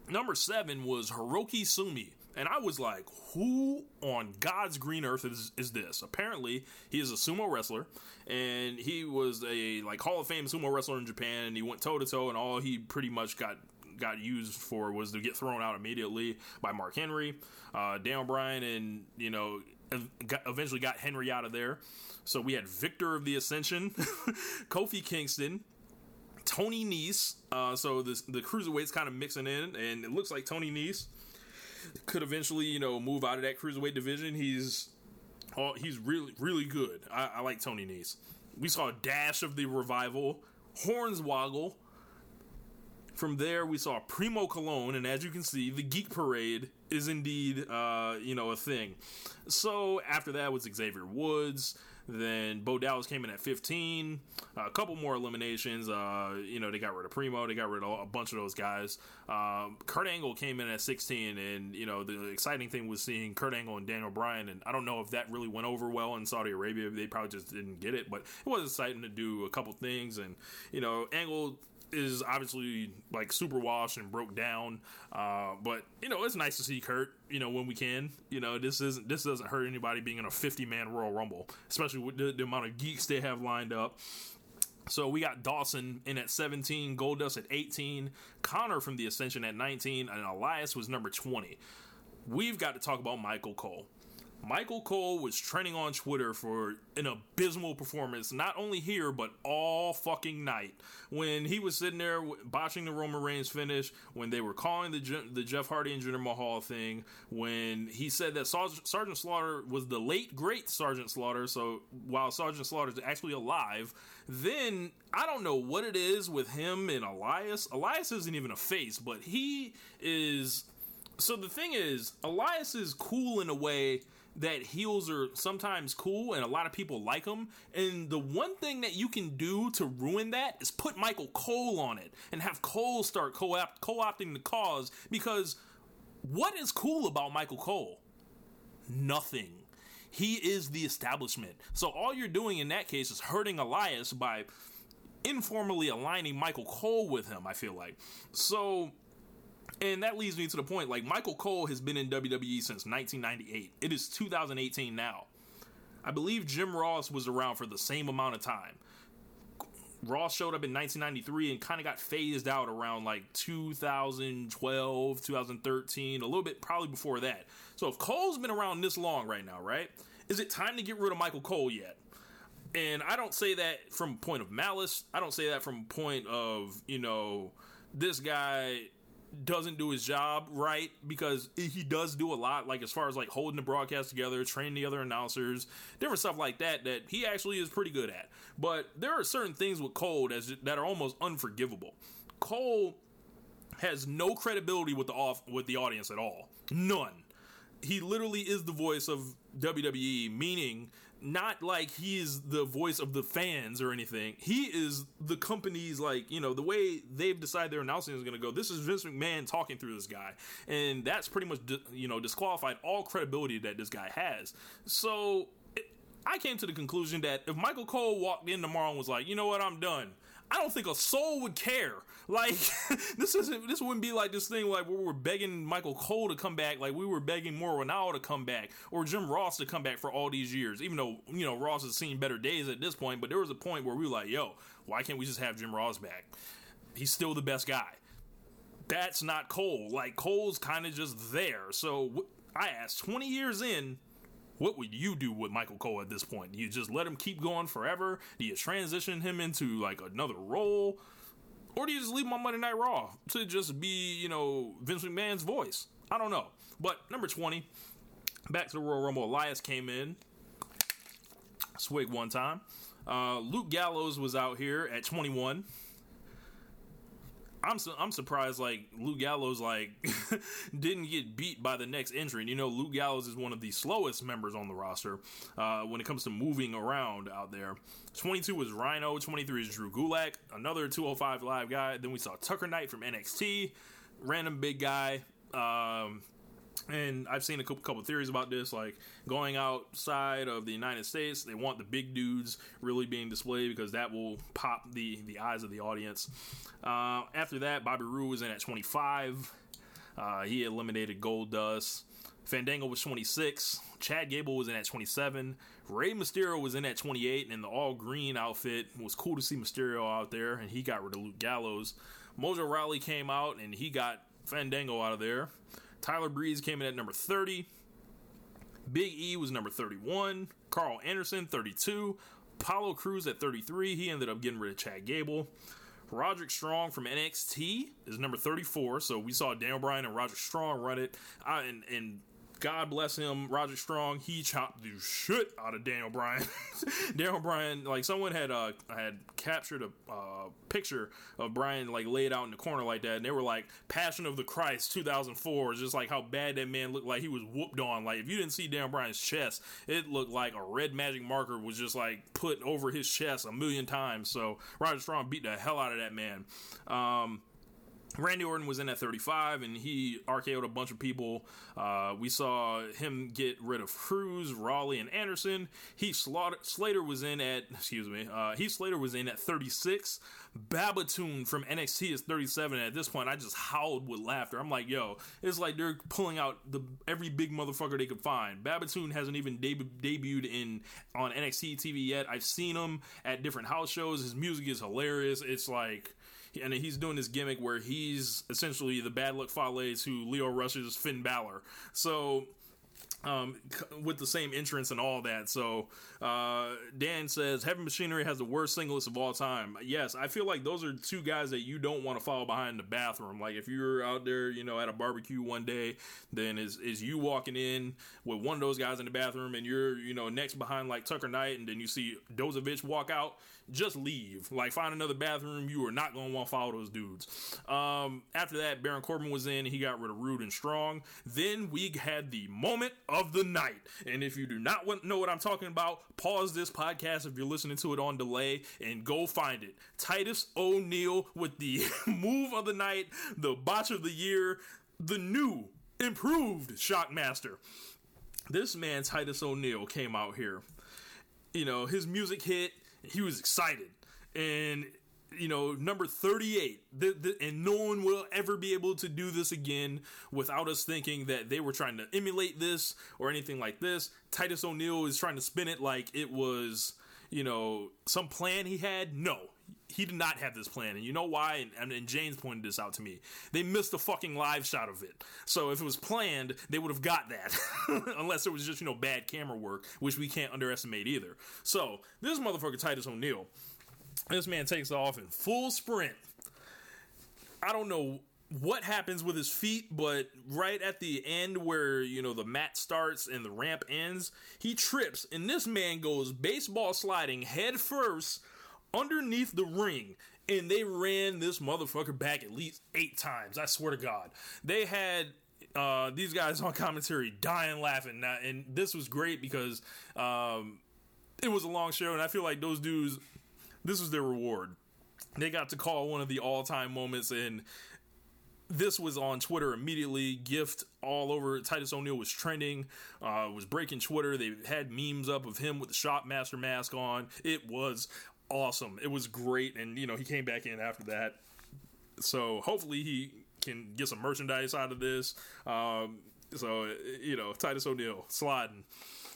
number seven was Hiroki Sumi. And I was like, who on God's green earth is, is this? Apparently, he is a sumo wrestler, and he was a like Hall of Fame sumo wrestler in Japan, and he went toe to toe, and all he pretty much got got used for was to get thrown out immediately by Mark Henry, uh, Daniel Bryan, and you know eventually got Henry out of there. So we had Victor of the Ascension, Kofi Kingston, Tony Nese. Uh, so this, the cruiserweights kind of mixing in, and it looks like Tony Nese could eventually, you know, move out of that cruiserweight division. He's oh, he's really really good. I, I like Tony Nese. We saw a dash of the revival, Hornswoggle. From there, we saw Primo Colon, and as you can see, the Geek Parade is indeed, uh, you know, a thing. So after that was Xavier Woods. Then Bo Dallas came in at 15. Uh, a couple more eliminations. Uh, you know, they got rid of Primo. They got rid of a bunch of those guys. Um, Kurt Angle came in at 16. And, you know, the exciting thing was seeing Kurt Angle and Daniel Bryan. And I don't know if that really went over well in Saudi Arabia. They probably just didn't get it. But it was exciting to do a couple things. And, you know, Angle is obviously like super washed and broke down. Uh, but you know, it's nice to see Kurt. You know, when we can. You know, this isn't this doesn't hurt anybody being in a 50 man Royal Rumble, especially with the, the amount of geeks they have lined up. So we got Dawson in at 17, Goldust at 18, Konnor from the Ascension at 19, and Elias was number 20. We've got to talk about Michael Cole. Michael Cole was trending on Twitter for an abysmal performance, not only here, but all fucking night. When he was sitting there botching the Roman Reigns finish, when they were calling the, the Jeff Hardy and Jinder Mahal thing, when he said that Sergeant Slaughter was the late, great Sergeant Slaughter, so while Sergeant Slaughter is actually alive, then I don't know what it is with him and Elias. Elias isn't even a face, but he is. So the thing is, Elias is cool in a way that heels are sometimes cool and a lot of people like them. And the one thing that you can do to ruin that is put Michael Cole on it and have Cole start co opting the cause because what is cool about Michael Cole? Nothing. He is the establishment. So all you're doing in that case is hurting Elias by informally aligning Michael Cole with him, I feel like. So and that leads me to the point like Michael Cole has been in WWE since 1998. It is 2018 now. I believe Jim Ross was around for the same amount of time. Ross showed up in 1993 and kind of got phased out around like 2012, 2013, a little bit probably before that. So if Cole's been around this long right now, right? Is it time to get rid of Michael Cole yet? And I don't say that from a point of malice. I don't say that from a point of, you know, this guy doesn't do his job right because he does do a lot like as far as like holding the broadcast together training the other announcers different stuff like that that he actually is pretty good at. But there are certain things with cole that are almost unforgivable. Cole has no credibility with the off with the audience at all. None. He literally is the voice of WWE, meaning not like he is the voice of the fans or anything. He is the company's like, you know, the way they've decided their announcing is going to go. This is Vince McMahon talking through this guy. And that's pretty much, you know, disqualified all credibility that this guy has. So it, I came to the conclusion that if Michael Cole walked in tomorrow and was like, you know what, I'm done. I don't think a soul would care. Like this isn't this wouldn't be like this thing like where we're begging Michael Cole to come back, like we were begging Mauro Ranallo to come back, or Jim Ross to come back for all these years. Even though you know Ross has seen better days at this point, but there was a point where we were like, "Yo, why can't we just have Jim Ross back? He's still the best guy." That's not Cole. Like Cole's kind of just there. So I asked, twenty years in, what would you do with Michael Cole at this point? Do you just let him keep going forever? Do you transition him into like another role? Or do you just leave him on Monday Night Raw to just be, you know, Vince McMahon's voice? I don't know. But number 20, back to the Royal Rumble, Elias came in, swig one time. Uh, Luke Gallows was out here at 21. I'm su- I'm surprised like Luke Gallows like didn't get beat by the next entrant. You know, Luke Gallows is one of the slowest members on the roster uh, when it comes to moving around out there. 22 was Rhino. 23 is Drew Gulak, another 205 live guy. Then we saw Tucker Knight from NXT, random big guy. Um, and I've seen a couple, couple theories about this, like going outside of the United States, they want the big dudes really being displayed because that will pop the the eyes of the audience. Uh, after that, Bobby Roode was in at 25. Uh, he eliminated Goldust. Fandango was 26. Chad Gable was in at 27. Rey Mysterio was in at 28, and in the all green outfit it was cool to see Mysterio out there, and he got rid of Luke Gallows. Mojo Rawley came out and he got Fandango out of there. Tyler Breeze came in at number 30. Big E was number 31. Karl Anderson, 32. Apollo Crews at 33. He ended up getting rid of Chad Gable. Roderick Strong from NXT is number 34. So we saw Daniel Bryan and Roderick Strong run it. And, and God bless him, Roger Strong. He chopped the shit out of Daniel Bryan. Daniel Bryan, like someone had uh had captured a uh, picture of Bryan like laid out in the corner like that, and they were like Passion of the Christ 2004, just like how bad that man looked like he was whooped on. Like if you didn't see Daniel Bryan's chest, it looked like a red magic marker was just like put over his chest a million times. So Roger Strong beat the hell out of that man. Um, Randy Orton was in at 35 and he RKO'd a bunch of people. Uh, we saw him get rid of Crews, Rawley, and Anderson. Heath Slater was in at, excuse me, uh, Heath Slater was in at 36. Babatunde from NXT is 37. And at this point, I just howled with laughter. I'm like, yo, it's like they're pulling out the every big motherfucker they could find. Babatunde hasn't even deb- debuted in on NXT TV yet. I've seen him at different house shows. His music is hilarious. It's like and he's doing this gimmick where he's essentially the bad luck Fale to Lio Rush's Finn Balor. So um, with the same entrance and all that. So uh, Dan says Heavy Machinery has the worst singles of all time. Yes, I feel like those are two guys that you don't want to follow behind the bathroom. Like if you're out there, you know, at a barbecue one day, then is is you walking in with one of those guys in the bathroom, and you're you know next behind like Tucker Knight, and then you see Dozovic walk out just leave. Like find another bathroom. You are not gonna want to follow those dudes. Um, after that, Baron Corbin was in. He got rid of Roode and Strong. Then we had the moment of the night. And if you do not want, know what I'm talking about, pause this podcast if you're listening to it on delay and go find it. Titus O'Neil with the move of the night, the botch of the year, the new improved Shockmaster. This man Titus O'Neil came out here. You know, his music hit he was excited. And you know, number 38, the, the, and no one will ever be able to do this again without us thinking that they were trying to emulate this or anything like this. Titus O'Neil is trying to spin it like it was, you know, some plan he had. No, he did not have this plan, and you know why? And, and, James pointed this out to me. They missed a fucking live shot of it. So if it was planned, they would have got that, unless it was just you know bad camera work, which we can't underestimate either. So this motherfucker Titus O'Neil, this man takes off in full sprint. I don't know what happens with his feet, but right at the end where you know the mat starts and the ramp ends, he trips, and this man goes baseball sliding head first underneath the ring and they ran this motherfucker back at least eight times. I swear to God. They had uh, these guys on commentary dying laughing. Now, and this was great because um, it was a long show, and I feel like those dudes, this was their reward. They got to call one of the all time moments, and this was on Twitter immediately. Gift all over. Titus O'Neil was trending, uh, was breaking Twitter. They had memes up of him with the Shockmaster mask on. It was awesome. It was great, and you know he came back in after that. So hopefully he can get some merchandise out of this. Um, so you know Titus O'Neil sliding.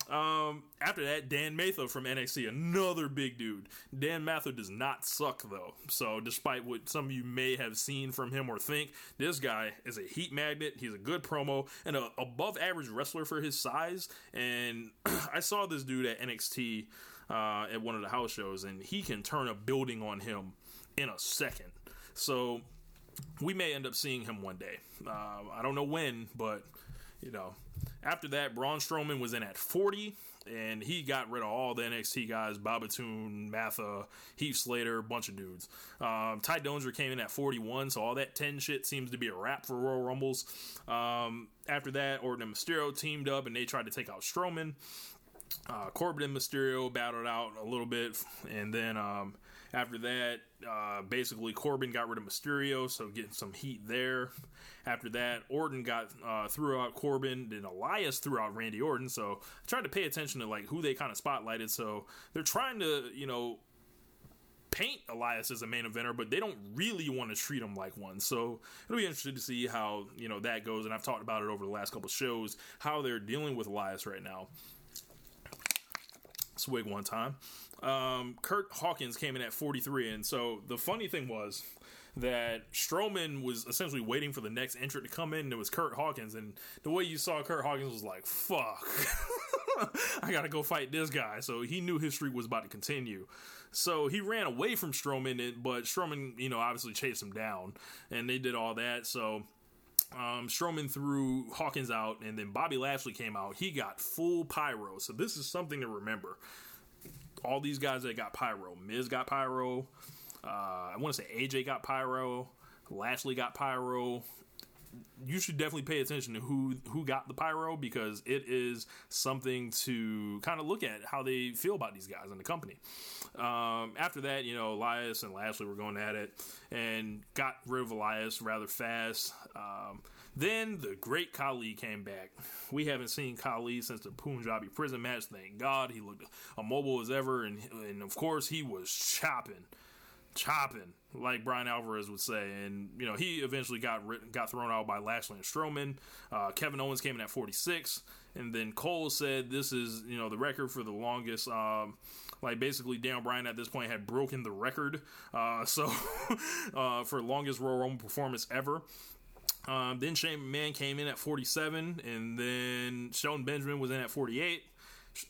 Um, after that, Dan Matha from NXT, another big dude. Dan Matha does not suck though. So despite what some of you may have seen from him or think, this guy is a heat magnet. He's a good promo and a above average wrestler for his size. And I saw this dude at NXT uh, at one of the house shows, and he can turn a building on him in a second. So we may end up seeing him one day. Uh, I don't know when, but you know. After that, Braun Strowman was in at 40, and he got rid of all the NXT guys: Babatunde, Matha, Heath Slater, bunch of dudes. Um, Tye Dillinger came in at 41, so all that 10 shit seems to be a wrap for Royal Rumbles. Um, after that, Orton and Mysterio teamed up, and they tried to take out Strowman. Uh, Corbin and Mysterio battled out a little bit, and then um, After that, uh, basically Corbin got rid of Mysterio, so getting some heat there. After that, Orton got uh, threw out Corbin, then Elias threw out Randy Orton. So I tried to pay attention to like who they kind of spotlighted. So they're trying to you know paint Elias as a main eventer, but they don't really want to treat him like one. So it'll be interesting to see how you know that goes. And I've talked about it over the last couple shows how they're dealing with Elias right now. Swig one time. Um, Kurt Hawkins came in at 43, and so the funny thing was that Strowman was essentially waiting for the next entrant to come in, and it was Kurt Hawkins. And the way you saw Kurt Hawkins was like, "Fuck, I gotta go fight this guy." So he knew his streak was about to continue. So he ran away from Strowman, but Strowman, you know, obviously chased him down, and they did all that. So um, Strowman threw Hawkins out, and then Bobby Lashley came out. He got full pyro. So this is something to remember. All these guys that got pyro, Miz got pyro. Uh, I want to say AJ got pyro. Lashley got pyro you should definitely pay attention to who who got the pyro because it is something to kind of look at how they feel about these guys in the company. Um, after that, you know, Elias and Lashley were going at it and got rid of Elias rather fast. Um, then the great Khali came back. We haven't seen Khali since the Punjabi prison match. Thank God he looked immobile as ever, and and of course he was chopping chopping, like Bryan Alvarez would say. And you know, he eventually got written, got thrown out by Lashley and Strowman. Uh, Kevin Owens came in at 46, and then Cole said this is you know the record for the longest. Um, like basically, Daniel Bryan at this point had broken the record. Uh, so uh, for longest Royal Rumble performance ever. Um, then Shane McMahon came in at 47, and then Shelton Benjamin was in at 48.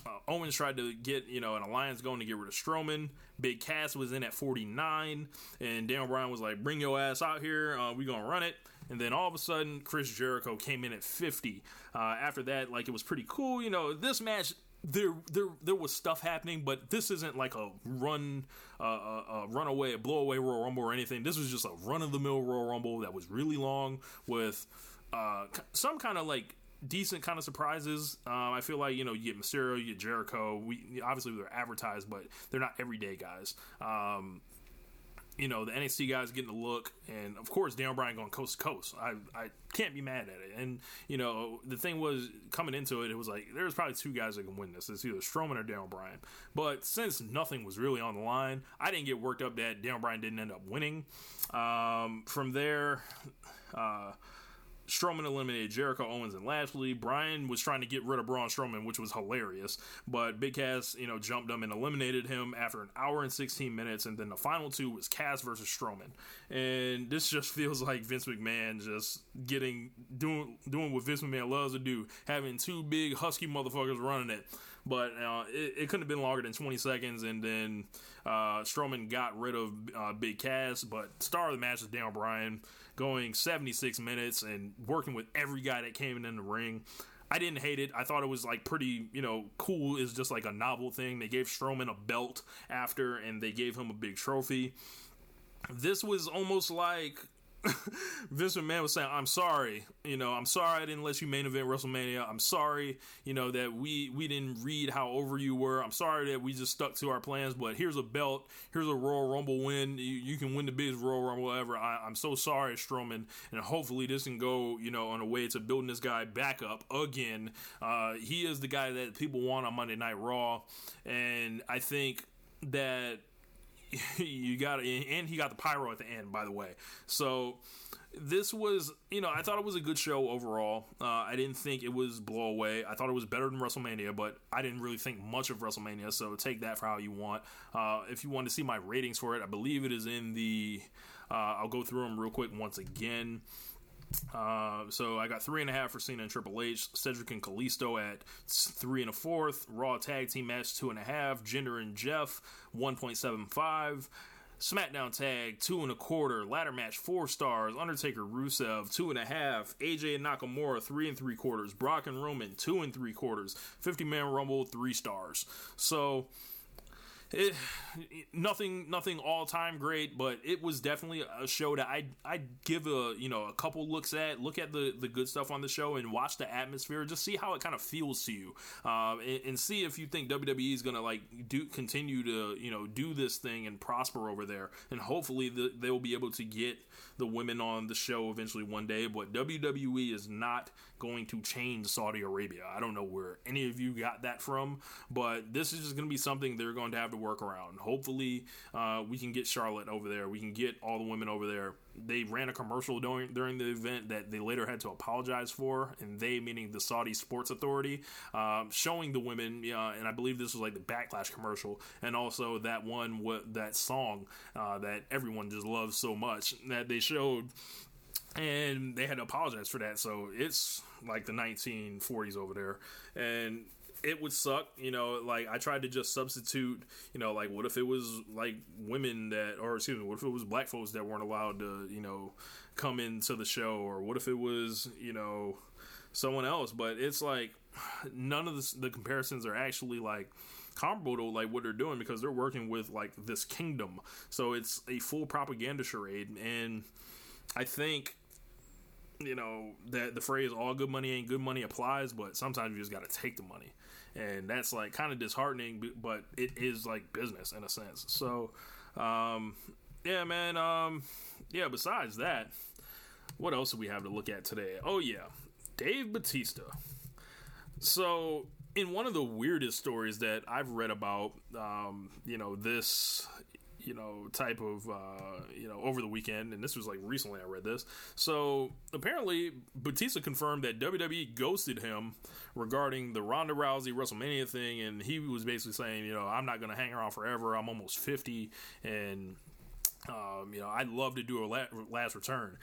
Uh, Owens tried to get you know an alliance going to get rid of Strowman. Big Cass was in at 49, and Daniel Bryan was like, "Bring your ass out here. Uh, we gonna run it." And then all of a sudden, Chris Jericho came in at 50. Uh, after that, like it was pretty cool. You know, this match there there there was stuff happening, but this isn't like a run uh, a, a runaway a blowaway Royal Rumble or anything. This was just a run of the mill Royal Rumble that was really long with uh, some kind of like decent kind of surprises. Um, I feel like you know you get Mysterio, you get Jericho. We obviously they're advertised, but they're not everyday guys. Um, you know the NXT guys getting the look, and of course Daniel Bryan going coast to coast. I I can't be mad at it. And you know the thing was coming into it, it was like there's probably two guys that can win this. It's either Strowman or Daniel Bryan. But since nothing was really on the line, I didn't get worked up that Daniel Bryan didn't end up winning. Um, from there. Uh, Strowman eliminated Jericho, Owens, and Lashley. Bryan was trying to get rid of Braun Strowman, which was hilarious. But Big Cass, you know, jumped him and eliminated him after an hour and 16 minutes. And then the final two was Cass versus Strowman. And this just feels like Vince McMahon just getting doing doing what Vince McMahon loves to do, having two big husky motherfuckers running it but uh, it, it, couldn't have been longer than 20 seconds. And then uh, Strowman got rid of uh, Big Cass, but star of the match is Daniel Bryan, going 76 minutes and working with every guy that came in the ring. I didn't hate it. I thought it was like pretty, you know, cool. Is just like a novel thing. They gave Strowman a belt after, and they gave him a big trophy. This was almost like Vince McMahon was saying, "I'm sorry, you know, I'm sorry I didn't let you main event WrestleMania. I'm sorry, you know, that we we didn't read how over you were. I'm sorry that we just stuck to our plans. But here's a belt, here's a Royal Rumble win. You, you can win the biggest Royal Rumble ever. I, am so sorry, Strowman, and hopefully this can go, you know, on a way to building this guy back up again. Uh, he is the guy that people want on Monday Night Raw, and I think that." You got and he got the pyro at the end by the way. So this was you know i thought it was a good show overall. Uh, i didn't think it was blow away. I thought it was better than wrestlemania but i didn't really think much of wrestlemania so take that for how you want. Uh, if you want to see my ratings for it i believe it is in the uh, i'll go through them real quick once again uh, so I got three and a half for Cena and Triple H, Cedric and Kalisto at three and a fourth, Raw Tag Team Match two and a half, Jinder and Jeff one point seven five. SmackDown Tag, two and a quarter. Ladder match, four stars. Undertaker Rusev, two and a half. AJ and Nakamura, three and three quarters. Brock and Roman, two and three quarters. 50 man Rumble, three stars. So it, nothing nothing all time great, but it was definitely a show that I I give a you know a couple looks at, look at the the good stuff on the show, and watch the atmosphere, just see how it kind of feels to you, um, and, and, see if you think WWE is gonna like do continue to you know do this thing and prosper over there, and hopefully the, they'll be able to get the women on the show eventually one day. But WWE is not going to change Saudi Arabia. I don't know where any of you got that from, but this is just going to be something they're going to have to work around. Hopefully, uh, we can get Charlotte over there. We can get all the women over there. They ran a commercial during during the event that they later had to apologize for, and they meaning the Saudi Sports Authority, um, showing the women. Uh, and I believe this was like the Backlash commercial, and also that one what that song uh, that everyone just loves so much that they showed and they had to apologize for that. So it's like the 1940s over there, and it would suck, you know. Like I tried to just substitute, you know, like what if it was like women that, or excuse me, what if it was black folks that weren't allowed to, you know, come into the show, or what if it was, you know, someone else? But it's like none of the, the comparisons are actually like comparable to like what they're doing because they're working with like this kingdom, so it's a full propaganda charade, and I think you know that the phrase all good money ain't good money applies but sometimes you just got to take the money. And that's like kind of disheartening but it is like business in a sense. So um yeah man um yeah besides that what else do we have to look at today? Oh yeah dave batista so in one of the weirdest stories that I've read about, um, you know, this you know type of uh, you know over the weekend, and this was like recently I read this. So apparently Batista confirmed that WWE ghosted him regarding the Ronda Rousey WrestleMania thing, and he was basically saying, you know, I'm not going to hang around forever. I'm almost 50, and um, you know, I'd love to do a last return.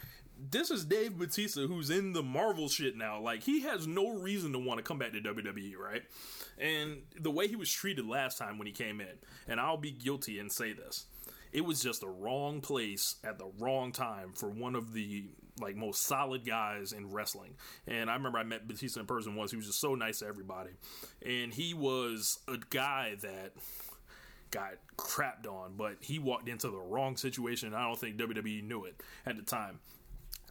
This is Dave Batista, who's in the Marvel shit now. Like, he has no reason to want to come back to WWE, right? And the way he was treated last time when he came in, and I'll be guilty and say this it was just the wrong place at the wrong time for one of the like most solid guys in wrestling. And I remember I met Batista in person once. He was just so nice to everybody, and he was a guy that got crapped on, but he walked into the wrong situation. I don't think WWE knew it at the time.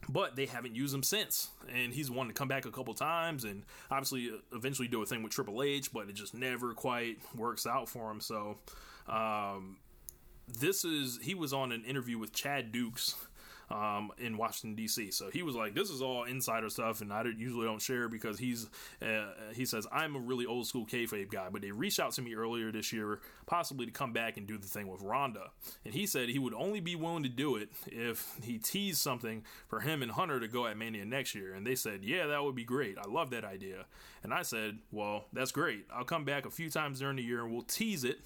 But they haven't used him since, and he's wanted to come back a couple times, and obviously uh, eventually do a thing with Triple H, but it just never quite works out for him. So, um, this is he was on an interview with Chad Dukes um, in Washington D.C. So he was like, "This is all insider stuff, and I usually don't share because he's." Uh, he says, "I'm a really old school kayfabe guy, but they reached out to me earlier this year, possibly to come back and do the thing with Ronda, and he said he would only be willing to do it if he teased something for him and Hunter to go at Mania next year." And they said, "Yeah, that would be great. I love that idea." And I said, "Well, that's great. I'll come back a few times during the year and we'll tease it."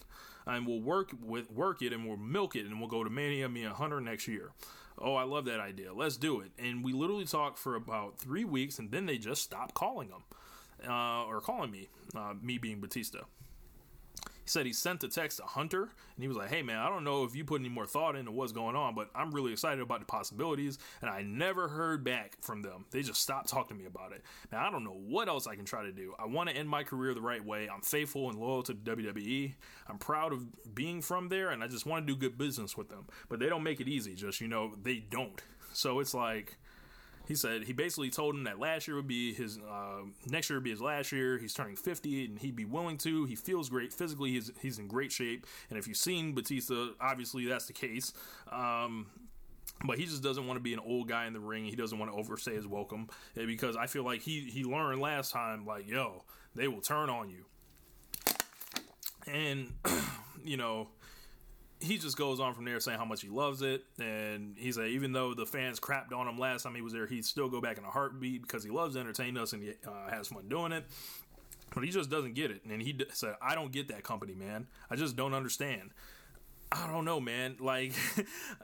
And we'll work with work it and we'll milk it and we'll go to Mania Me Hunter next year. Oh, I love that idea. Let's do it. And we literally talked for about three weeks, and then they just stopped calling them uh, or calling me, uh, me being Batista. He said he sent the text to Hunter and he was like, Hey man, I don't know if you put any more thought into what's going on, but I'm really excited about the possibilities. And I never heard back from them. They just stopped talking to me about it. Now, I don't know what else I can try to do. I want to end my career the right way. I'm faithful and loyal to WWE. I'm proud of being from there and I just want to do good business with them. But they don't make it easy, just, you know, they don't. So it's like, he said he basically told him that last year would be his uh, next year would be his last year. He's turning 50 and he'd be willing to. He feels great physically. He's he's in great shape. And if you've seen Batista, obviously that's the case. Um, but he just doesn't want to be an old guy in the ring. He doesn't want to overstay his welcome because I feel like he he learned last time like yo they will turn on you. And you know he just goes on from there saying how much he loves it. And he said, even though the fans crapped on him last time he was there, he'd still go back in a heartbeat because he loves to entertain us and he uh, has fun doing it. But he just doesn't get it. And he d- said, I don't get that company, man. I just don't understand. I don't know, man. Like,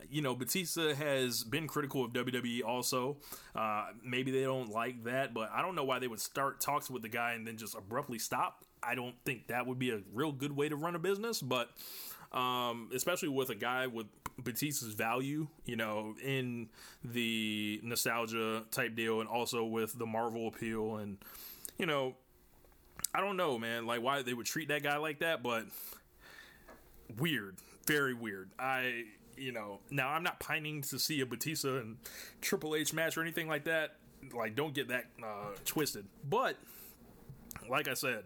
you know, Batista has been critical of WWE also. Uh, maybe they don't like that, but I don't know why they would start talks with the guy and then just abruptly stop. I don't think that would be a real good way to run a business, but um, especially with a guy with Batista's value, you know, in the nostalgia type deal, and also with the Marvel appeal, and you know, I don't know, man, like why they would treat that guy like that, but weird, very weird. I, you know, now I'm not pining to see a Batista and Triple H match or anything like that. Like, don't get that uh, twisted. But like I said,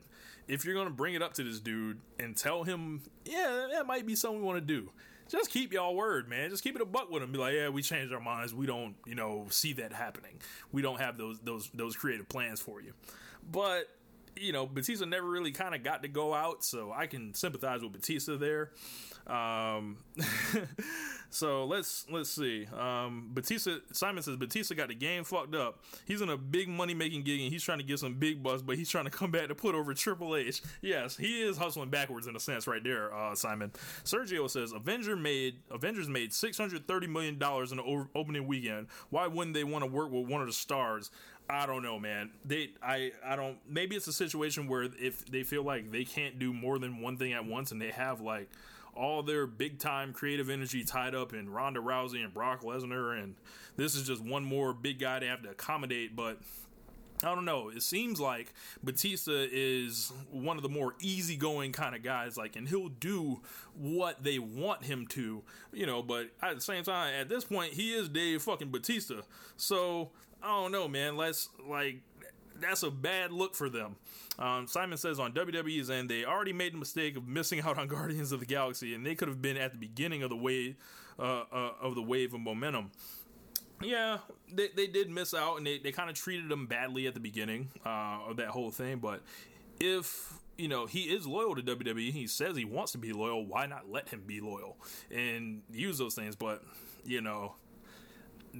if you're gonna bring it up to this dude and tell him, yeah, that might be something we want to do. Just keep y'all word, man. Just keep it a buck with him. Be like, yeah, we changed our minds. We don't, you know, see that happening. We don't have those those those creative plans for you. But you know, Batista never really kind of got to go out, so I can sympathize with Batista there. Um, so let's let's see. Um, Batista Simon says Batista got the game fucked up. He's in a big money making gig and he's trying to get some big buzz, but he's trying to come back to put over Triple H. Yes, he is hustling backwards in a sense right there. Uh, Simon Sergio says Avenger made Avengers made six hundred thirty million dollars in the opening weekend. Why wouldn't they want to work with one of the stars? I don't know, man. They, I, I don't. Maybe it's a situation where if they feel like they can't do more than one thing at once, and they have like all their big time creative energy tied up in Ronda Rousey and Brock Lesnar, and this is just one more big guy to have to accommodate. But I don't know. It seems like Batista is one of the more easygoing kind of guys, like, and he'll do what they want him to, you know. But at the same time, at this point, he is Dave fucking Batista. So I don't know, man. Let's like that's a bad look for them. Um, Simon says on WWE's end, they already made the mistake of missing out on Guardians of the Galaxy, and they could have been at the beginning of the wave uh, uh, of the wave of momentum. Yeah, they, they did miss out, and they, they kind of treated them badly at the beginning uh, of that whole thing. But if you know he is loyal to WWE, he says he wants to be loyal. Why not let him be loyal and use those things? But you know,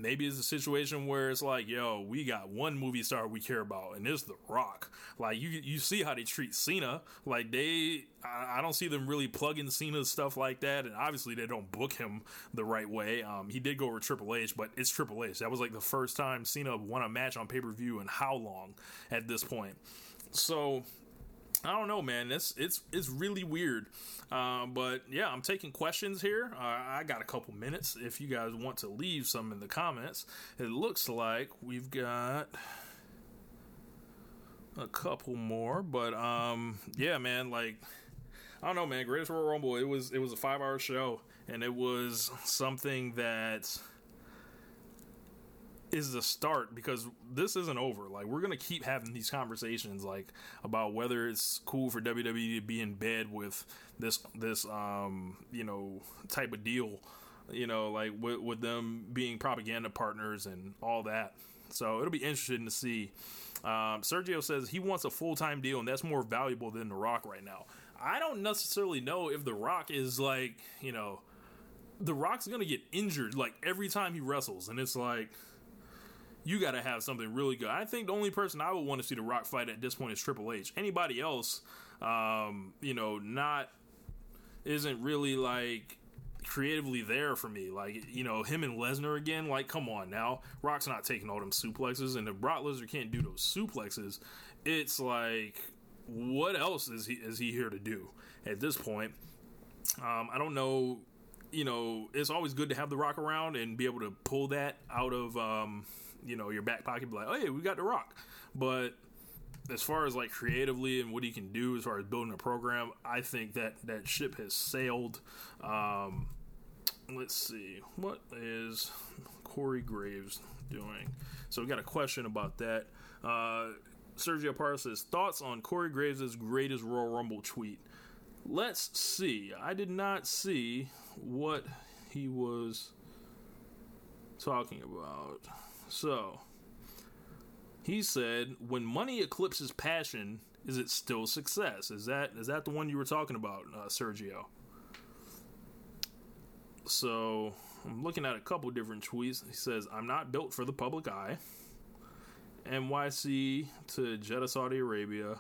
maybe it's a situation where it's like, yo, we got one movie star we care about, and it's The Rock. Like you, you see how they treat Cena. Like they, I, I don't see them really plugging Cena stuff like that, and obviously they don't book him the right way. Um, he did go over Triple H, but it's Triple H. That was like the first time Cena won a match on pay per view in how long at this point. So I don't know, man. It's it's it's really weird. Uh, but yeah, I'm taking questions here. Uh, I got a couple minutes. If you guys want to leave some in the comments, it looks like we've got a couple more. But um, yeah, man. Like I don't know, man. Greatest Royal Rumble. It was it was a five hour show, and it was something that is the start because this isn't over. Like we're gonna keep having these conversations like about whether it's cool for WWE to be in bed with this this um you know type of deal, you know like with, with them being propaganda partners and all that. So it'll be interesting to see. Um, Sergio says he wants a full time deal and that's more valuable than The Rock right now. I don't necessarily know if The Rock is like you know. The Rock's gonna get injured like every time he wrestles, and it's like you got to have something really good. I think the only person I would want to see the Rock fight at this point is Triple H. Anybody else, um, you know, not isn't really like creatively there for me. Like, you know, him and Lesnar again, like, come on now. Rock's not taking all them suplexes, and if Brock Lesnar can't do those suplexes, it's like, what else is he is he here to do at this point? Um, I don't know. You know, it's always good to have the Rock around and be able to pull that out of um, you know your back pocket, be like, oh yeah, we got the Rock. But as far as like creatively and what he can do as far as building a program, I think that that ship has sailed. Um, let's see, what is Corey Graves doing? So we got a question about that. Uh, Sergio Parra says thoughts on Corey Graves' greatest Royal Rumble tweet. Let's see. I did not see what he was talking about. So, he said, "When money eclipses passion, is it still success?" Is that is that the one you were talking about, uh, Sergio? So, I'm looking at a couple different tweets. He says, "I'm not built for the public eye." NYC to Jeddah, Saudi Arabia.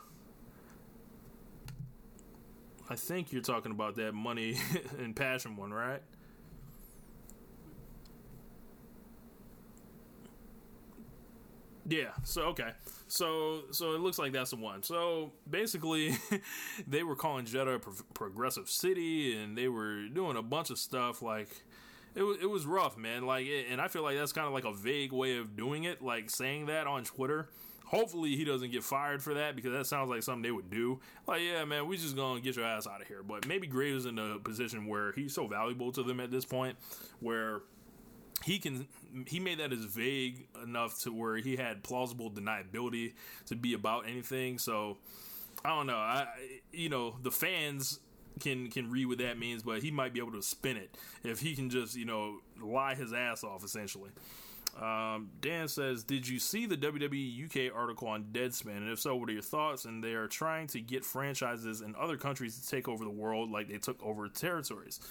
I think you're talking about that money and passion one, right? Yeah. So okay. So so it looks like that's the one. So basically, they were calling Jeddah a pro- progressive city, and they were doing a bunch of stuff like. It was, it was rough, man. Like, and I feel like that's kind of like a vague way of doing it, like saying that on Twitter hopefully he doesn't get fired for that because that sounds like something they would do. Like, yeah, man, we just gonna get your ass out of here. But maybe Graves in a position where he's so valuable to them at this point, where he can he made that as vague enough to where he had plausible deniability to be about anything. So I don't know. I you know the fans can can read what that means, but he might be able to spin it if he can just you know lie his ass off essentially. Um, Dan says, "Did you see the WWE UK article on Deadspin? And if so, what are your thoughts?" And they are trying to get franchises in other countries to take over the world, like they took over territories.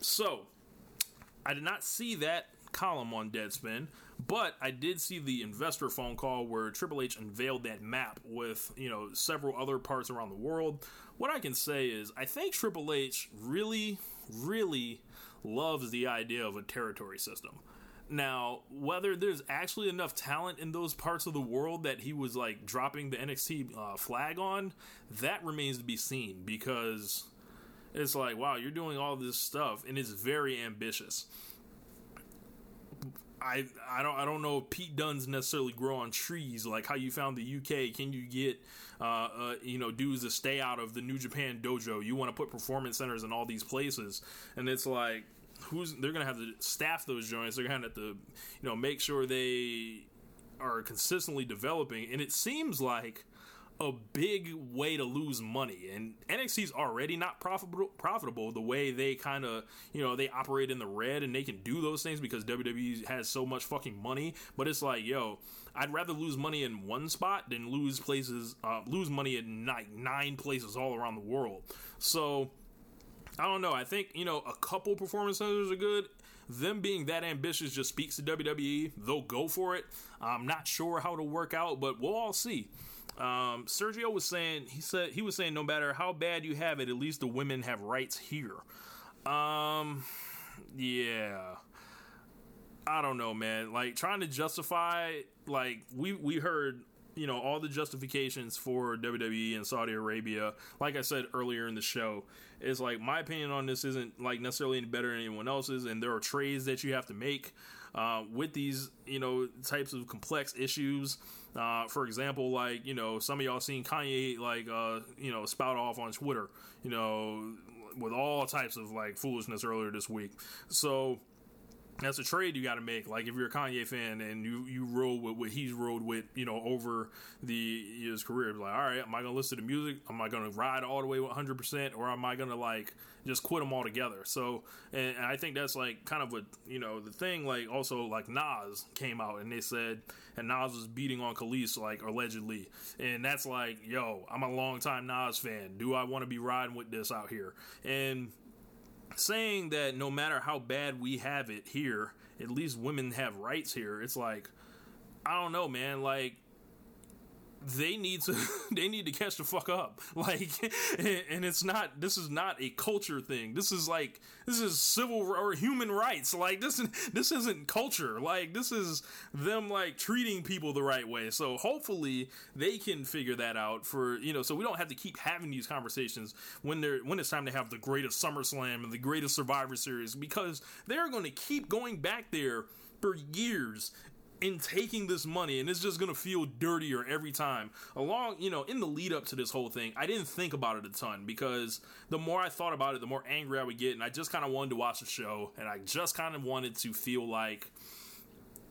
So, I did not see that column on Deadspin, but I did see the investor phone call where Triple H unveiled that map with you know several other parts around the world. What I can say is, I think Triple H really, really loves the idea of a territory system. Now, whether there's actually enough talent in those parts of the world that he was like dropping the NXT uh, flag on, that remains to be seen because it's like, wow, you're doing all this stuff and it's very ambitious. I I don't I don't know if Pete Dunnes necessarily grow on trees like how you found the UK. Can you get uh, uh, you know dudes to stay out of the New Japan dojo? You want to put performance centers in all these places, and it's like who's they're gonna have to staff those joints. They're gonna have to you know make sure they are consistently developing, and it seems like a big way to lose money. And NXT's already not profitable profitable the way they kind of, you know, they operate in the red and they can do those things because WWE has so much fucking money, but it's like, yo, I'd rather lose money in one spot than lose places uh, lose money in like nine places all around the world. So I don't know. I think, you know, a couple performance centers are good. Them being that ambitious just speaks to WWE. They'll go for it. I'm not sure how it'll work out, but we'll all see. Um, Sergio was saying he said he was saying no matter how bad you have it, at least the women have rights here. Um, yeah. I don't know, man. Like trying to justify, like we we heard, you know, all the justifications for WWE and Saudi Arabia. Like I said earlier in the show, is like my opinion on this isn't like necessarily any better than anyone else's, and there are trades that you have to make uh, with these, you know, types of complex issues. Uh, for example, like you know, some of y'all seen Kanye like uh, you know spout off on Twitter, you know, with all types of like foolishness earlier this week. So that's a trade you got to make. Like if you're a Kanye fan and you you roll with what he's rolled with, you know, over the his career, like, all right, am I gonna listen to music? Am I gonna ride all the way 100 percent, or am I gonna like just quit them all together? So, and, and I think that's like kind of what you know the thing. Like also like Nas came out and they said, and Nas was beating on Kelis like allegedly, and that's like, yo, I'm a long time Nas fan. Do I want to be riding with this out here? And saying that no matter how bad we have it here, at least women have rights here. It's like I don't know, man. Like they need to they need to catch the fuck up. Like and it's not this is not a culture thing. This is like this is civil or human rights. Like this this isn't culture. Like this is them like treating people the right way. So hopefully they can figure that out for you know so we don't have to keep having these conversations when they're when it's time to have the greatest SummerSlam and the greatest Survivor Series because they're going to keep going back there for years in taking this money and it's just gonna feel dirtier every time. Along you know in the lead up to this whole thing i didn't think about it a ton because the more i thought about it the more angry i would get and i just kind of wanted to watch the show and i just kind of wanted to feel like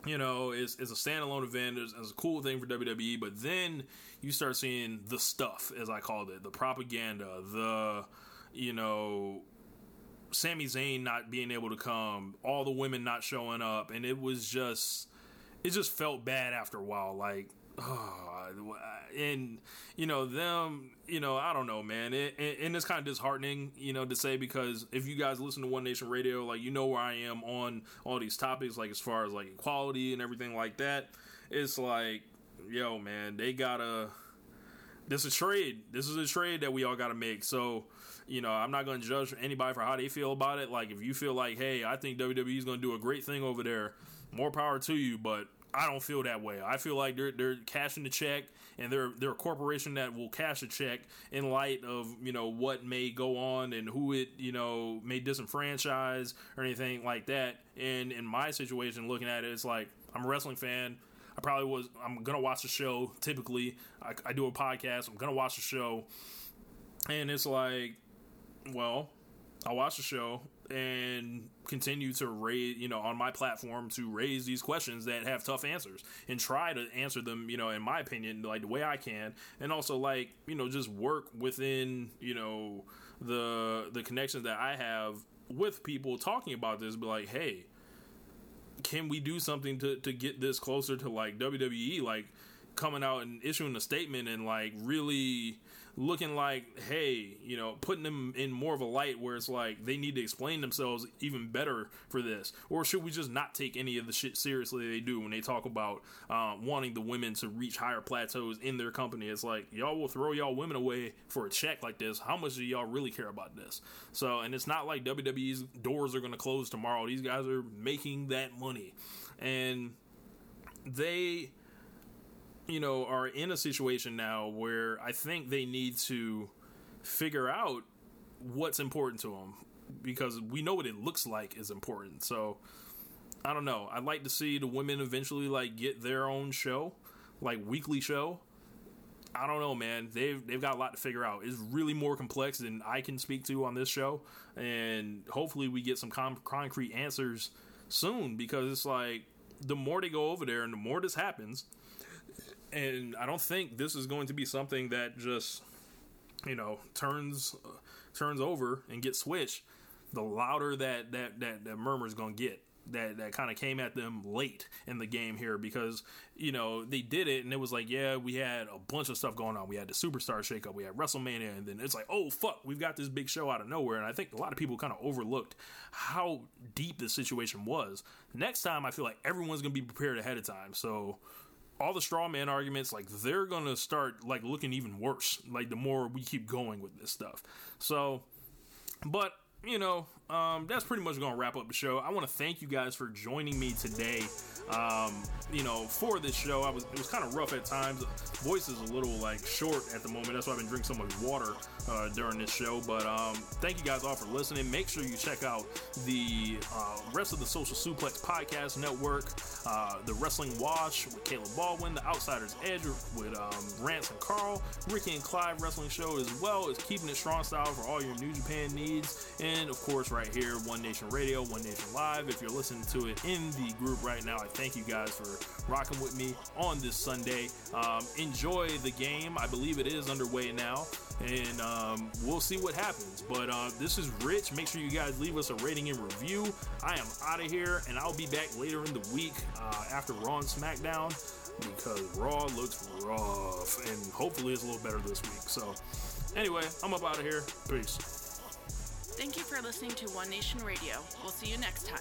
you know it's, it's a standalone event it's, it's a cool thing for wwe but then you start seeing the stuff as i called it the propaganda the you know Sami Zayn not being able to come, all the women not showing up, and it was just it just felt bad after a while. Like, oh, and you know them. You know, I don't know, man. It, and it's kind of disheartening, you know, to say because if you guys listen to One Nation Radio, like you know where I am on all these topics, like as far as like equality and everything like that. It's like, yo, man, they gotta. This is a trade. This is a trade that we all gotta make. So you know, I'm not going to judge anybody for how they feel about it. Like, if you feel like, hey, I think WWE is going to do a great thing over there, more power to you. But I don't feel that way. I feel like they're they're cashing the check, and they're they're a corporation that will cash a check in light of you know what may go on and who it you know may disenfranchise or anything like that. And in my situation, looking at it, it's like I'm a wrestling fan. I probably was. I'm gonna watch the show. Typically, I, I do a podcast. I'm gonna watch the show, and it's like, well, I watch the show and continue to raise, you know, on my platform to raise these questions that have tough answers and try to answer them, you know, in my opinion, like the way I can, and also like, you know, just work within, you know, the the connections that I have with people talking about this. Be like, hey, can we do something to to get this closer to like WWE, like coming out and issuing a statement and like really looking like, hey, you know, putting them in more of a light where it's like they need to explain themselves even better for this? Or should we just not take any of the shit seriously they do when they talk about uh, wanting the women to reach higher plateaus in their company? It's like, y'all will throw y'all women away for a check like this. How much do y'all really care about this? So, and it's not like WWE's doors are going to close tomorrow. These guys are making that money. And they you know, are in a situation now where I think they need to figure out what's important to them because we know what it looks like is important. So I don't know. I'd like to see the women eventually like get their own show, like weekly show. I don't know, man. They've they've got a lot to figure out. It's really more complex than I can speak to on this show, and hopefully we get some com- concrete answers soon because it's like the more they go over there and the more this happens, and I don't think this is going to be something that just you know turns uh, turns over and gets switched. The louder that that that, that murmur is going to get. That, that kind of came at them late in the game here because you know they did it and it was like yeah we had a bunch of stuff going on we had the superstar shakeup we had WrestleMania and then it's like oh fuck we've got this big show out of nowhere and I think a lot of people kind of overlooked how deep the situation was next time I feel like everyone's gonna be prepared ahead of time so all the straw man arguments, like they're gonna start like looking even worse. Like the more we keep going with this stuff. So, but you know, um, that's pretty much gonna wrap up the show. I want to thank you guys for joining me today. Um, you know, for this show, I was it was kind of rough at times. Voice is a little like short at the moment. That's why I've been drinking so much water uh, during this show. But um, thank you guys all for listening. Make sure you check out the uh, rest of the Social Suplex Podcast Network, uh, the Wrestling Wash with Caleb Baldwin, the Outsiders Edge with um, Rance and Carl, Ricky and Clive Wrestling Show, as well as keeping it strong style for all your New Japan needs, and of course right here, One Nation Radio, One Nation Live. If you're listening to it in the group right now, I thank you guys for rocking with me on this Sunday. Um, enjoy the game. I believe it is underway now, and um, we'll see what happens. But uh, this is Rich. Make sure you guys leave us a rating and review. I am out of here, and I'll be back later in the week uh, after Raw and SmackDown because Raw looks rough, and hopefully it's a little better this week. So, anyway, I'm up out of here. Peace. Thank you for listening to One Nation Radio. We'll see you next time.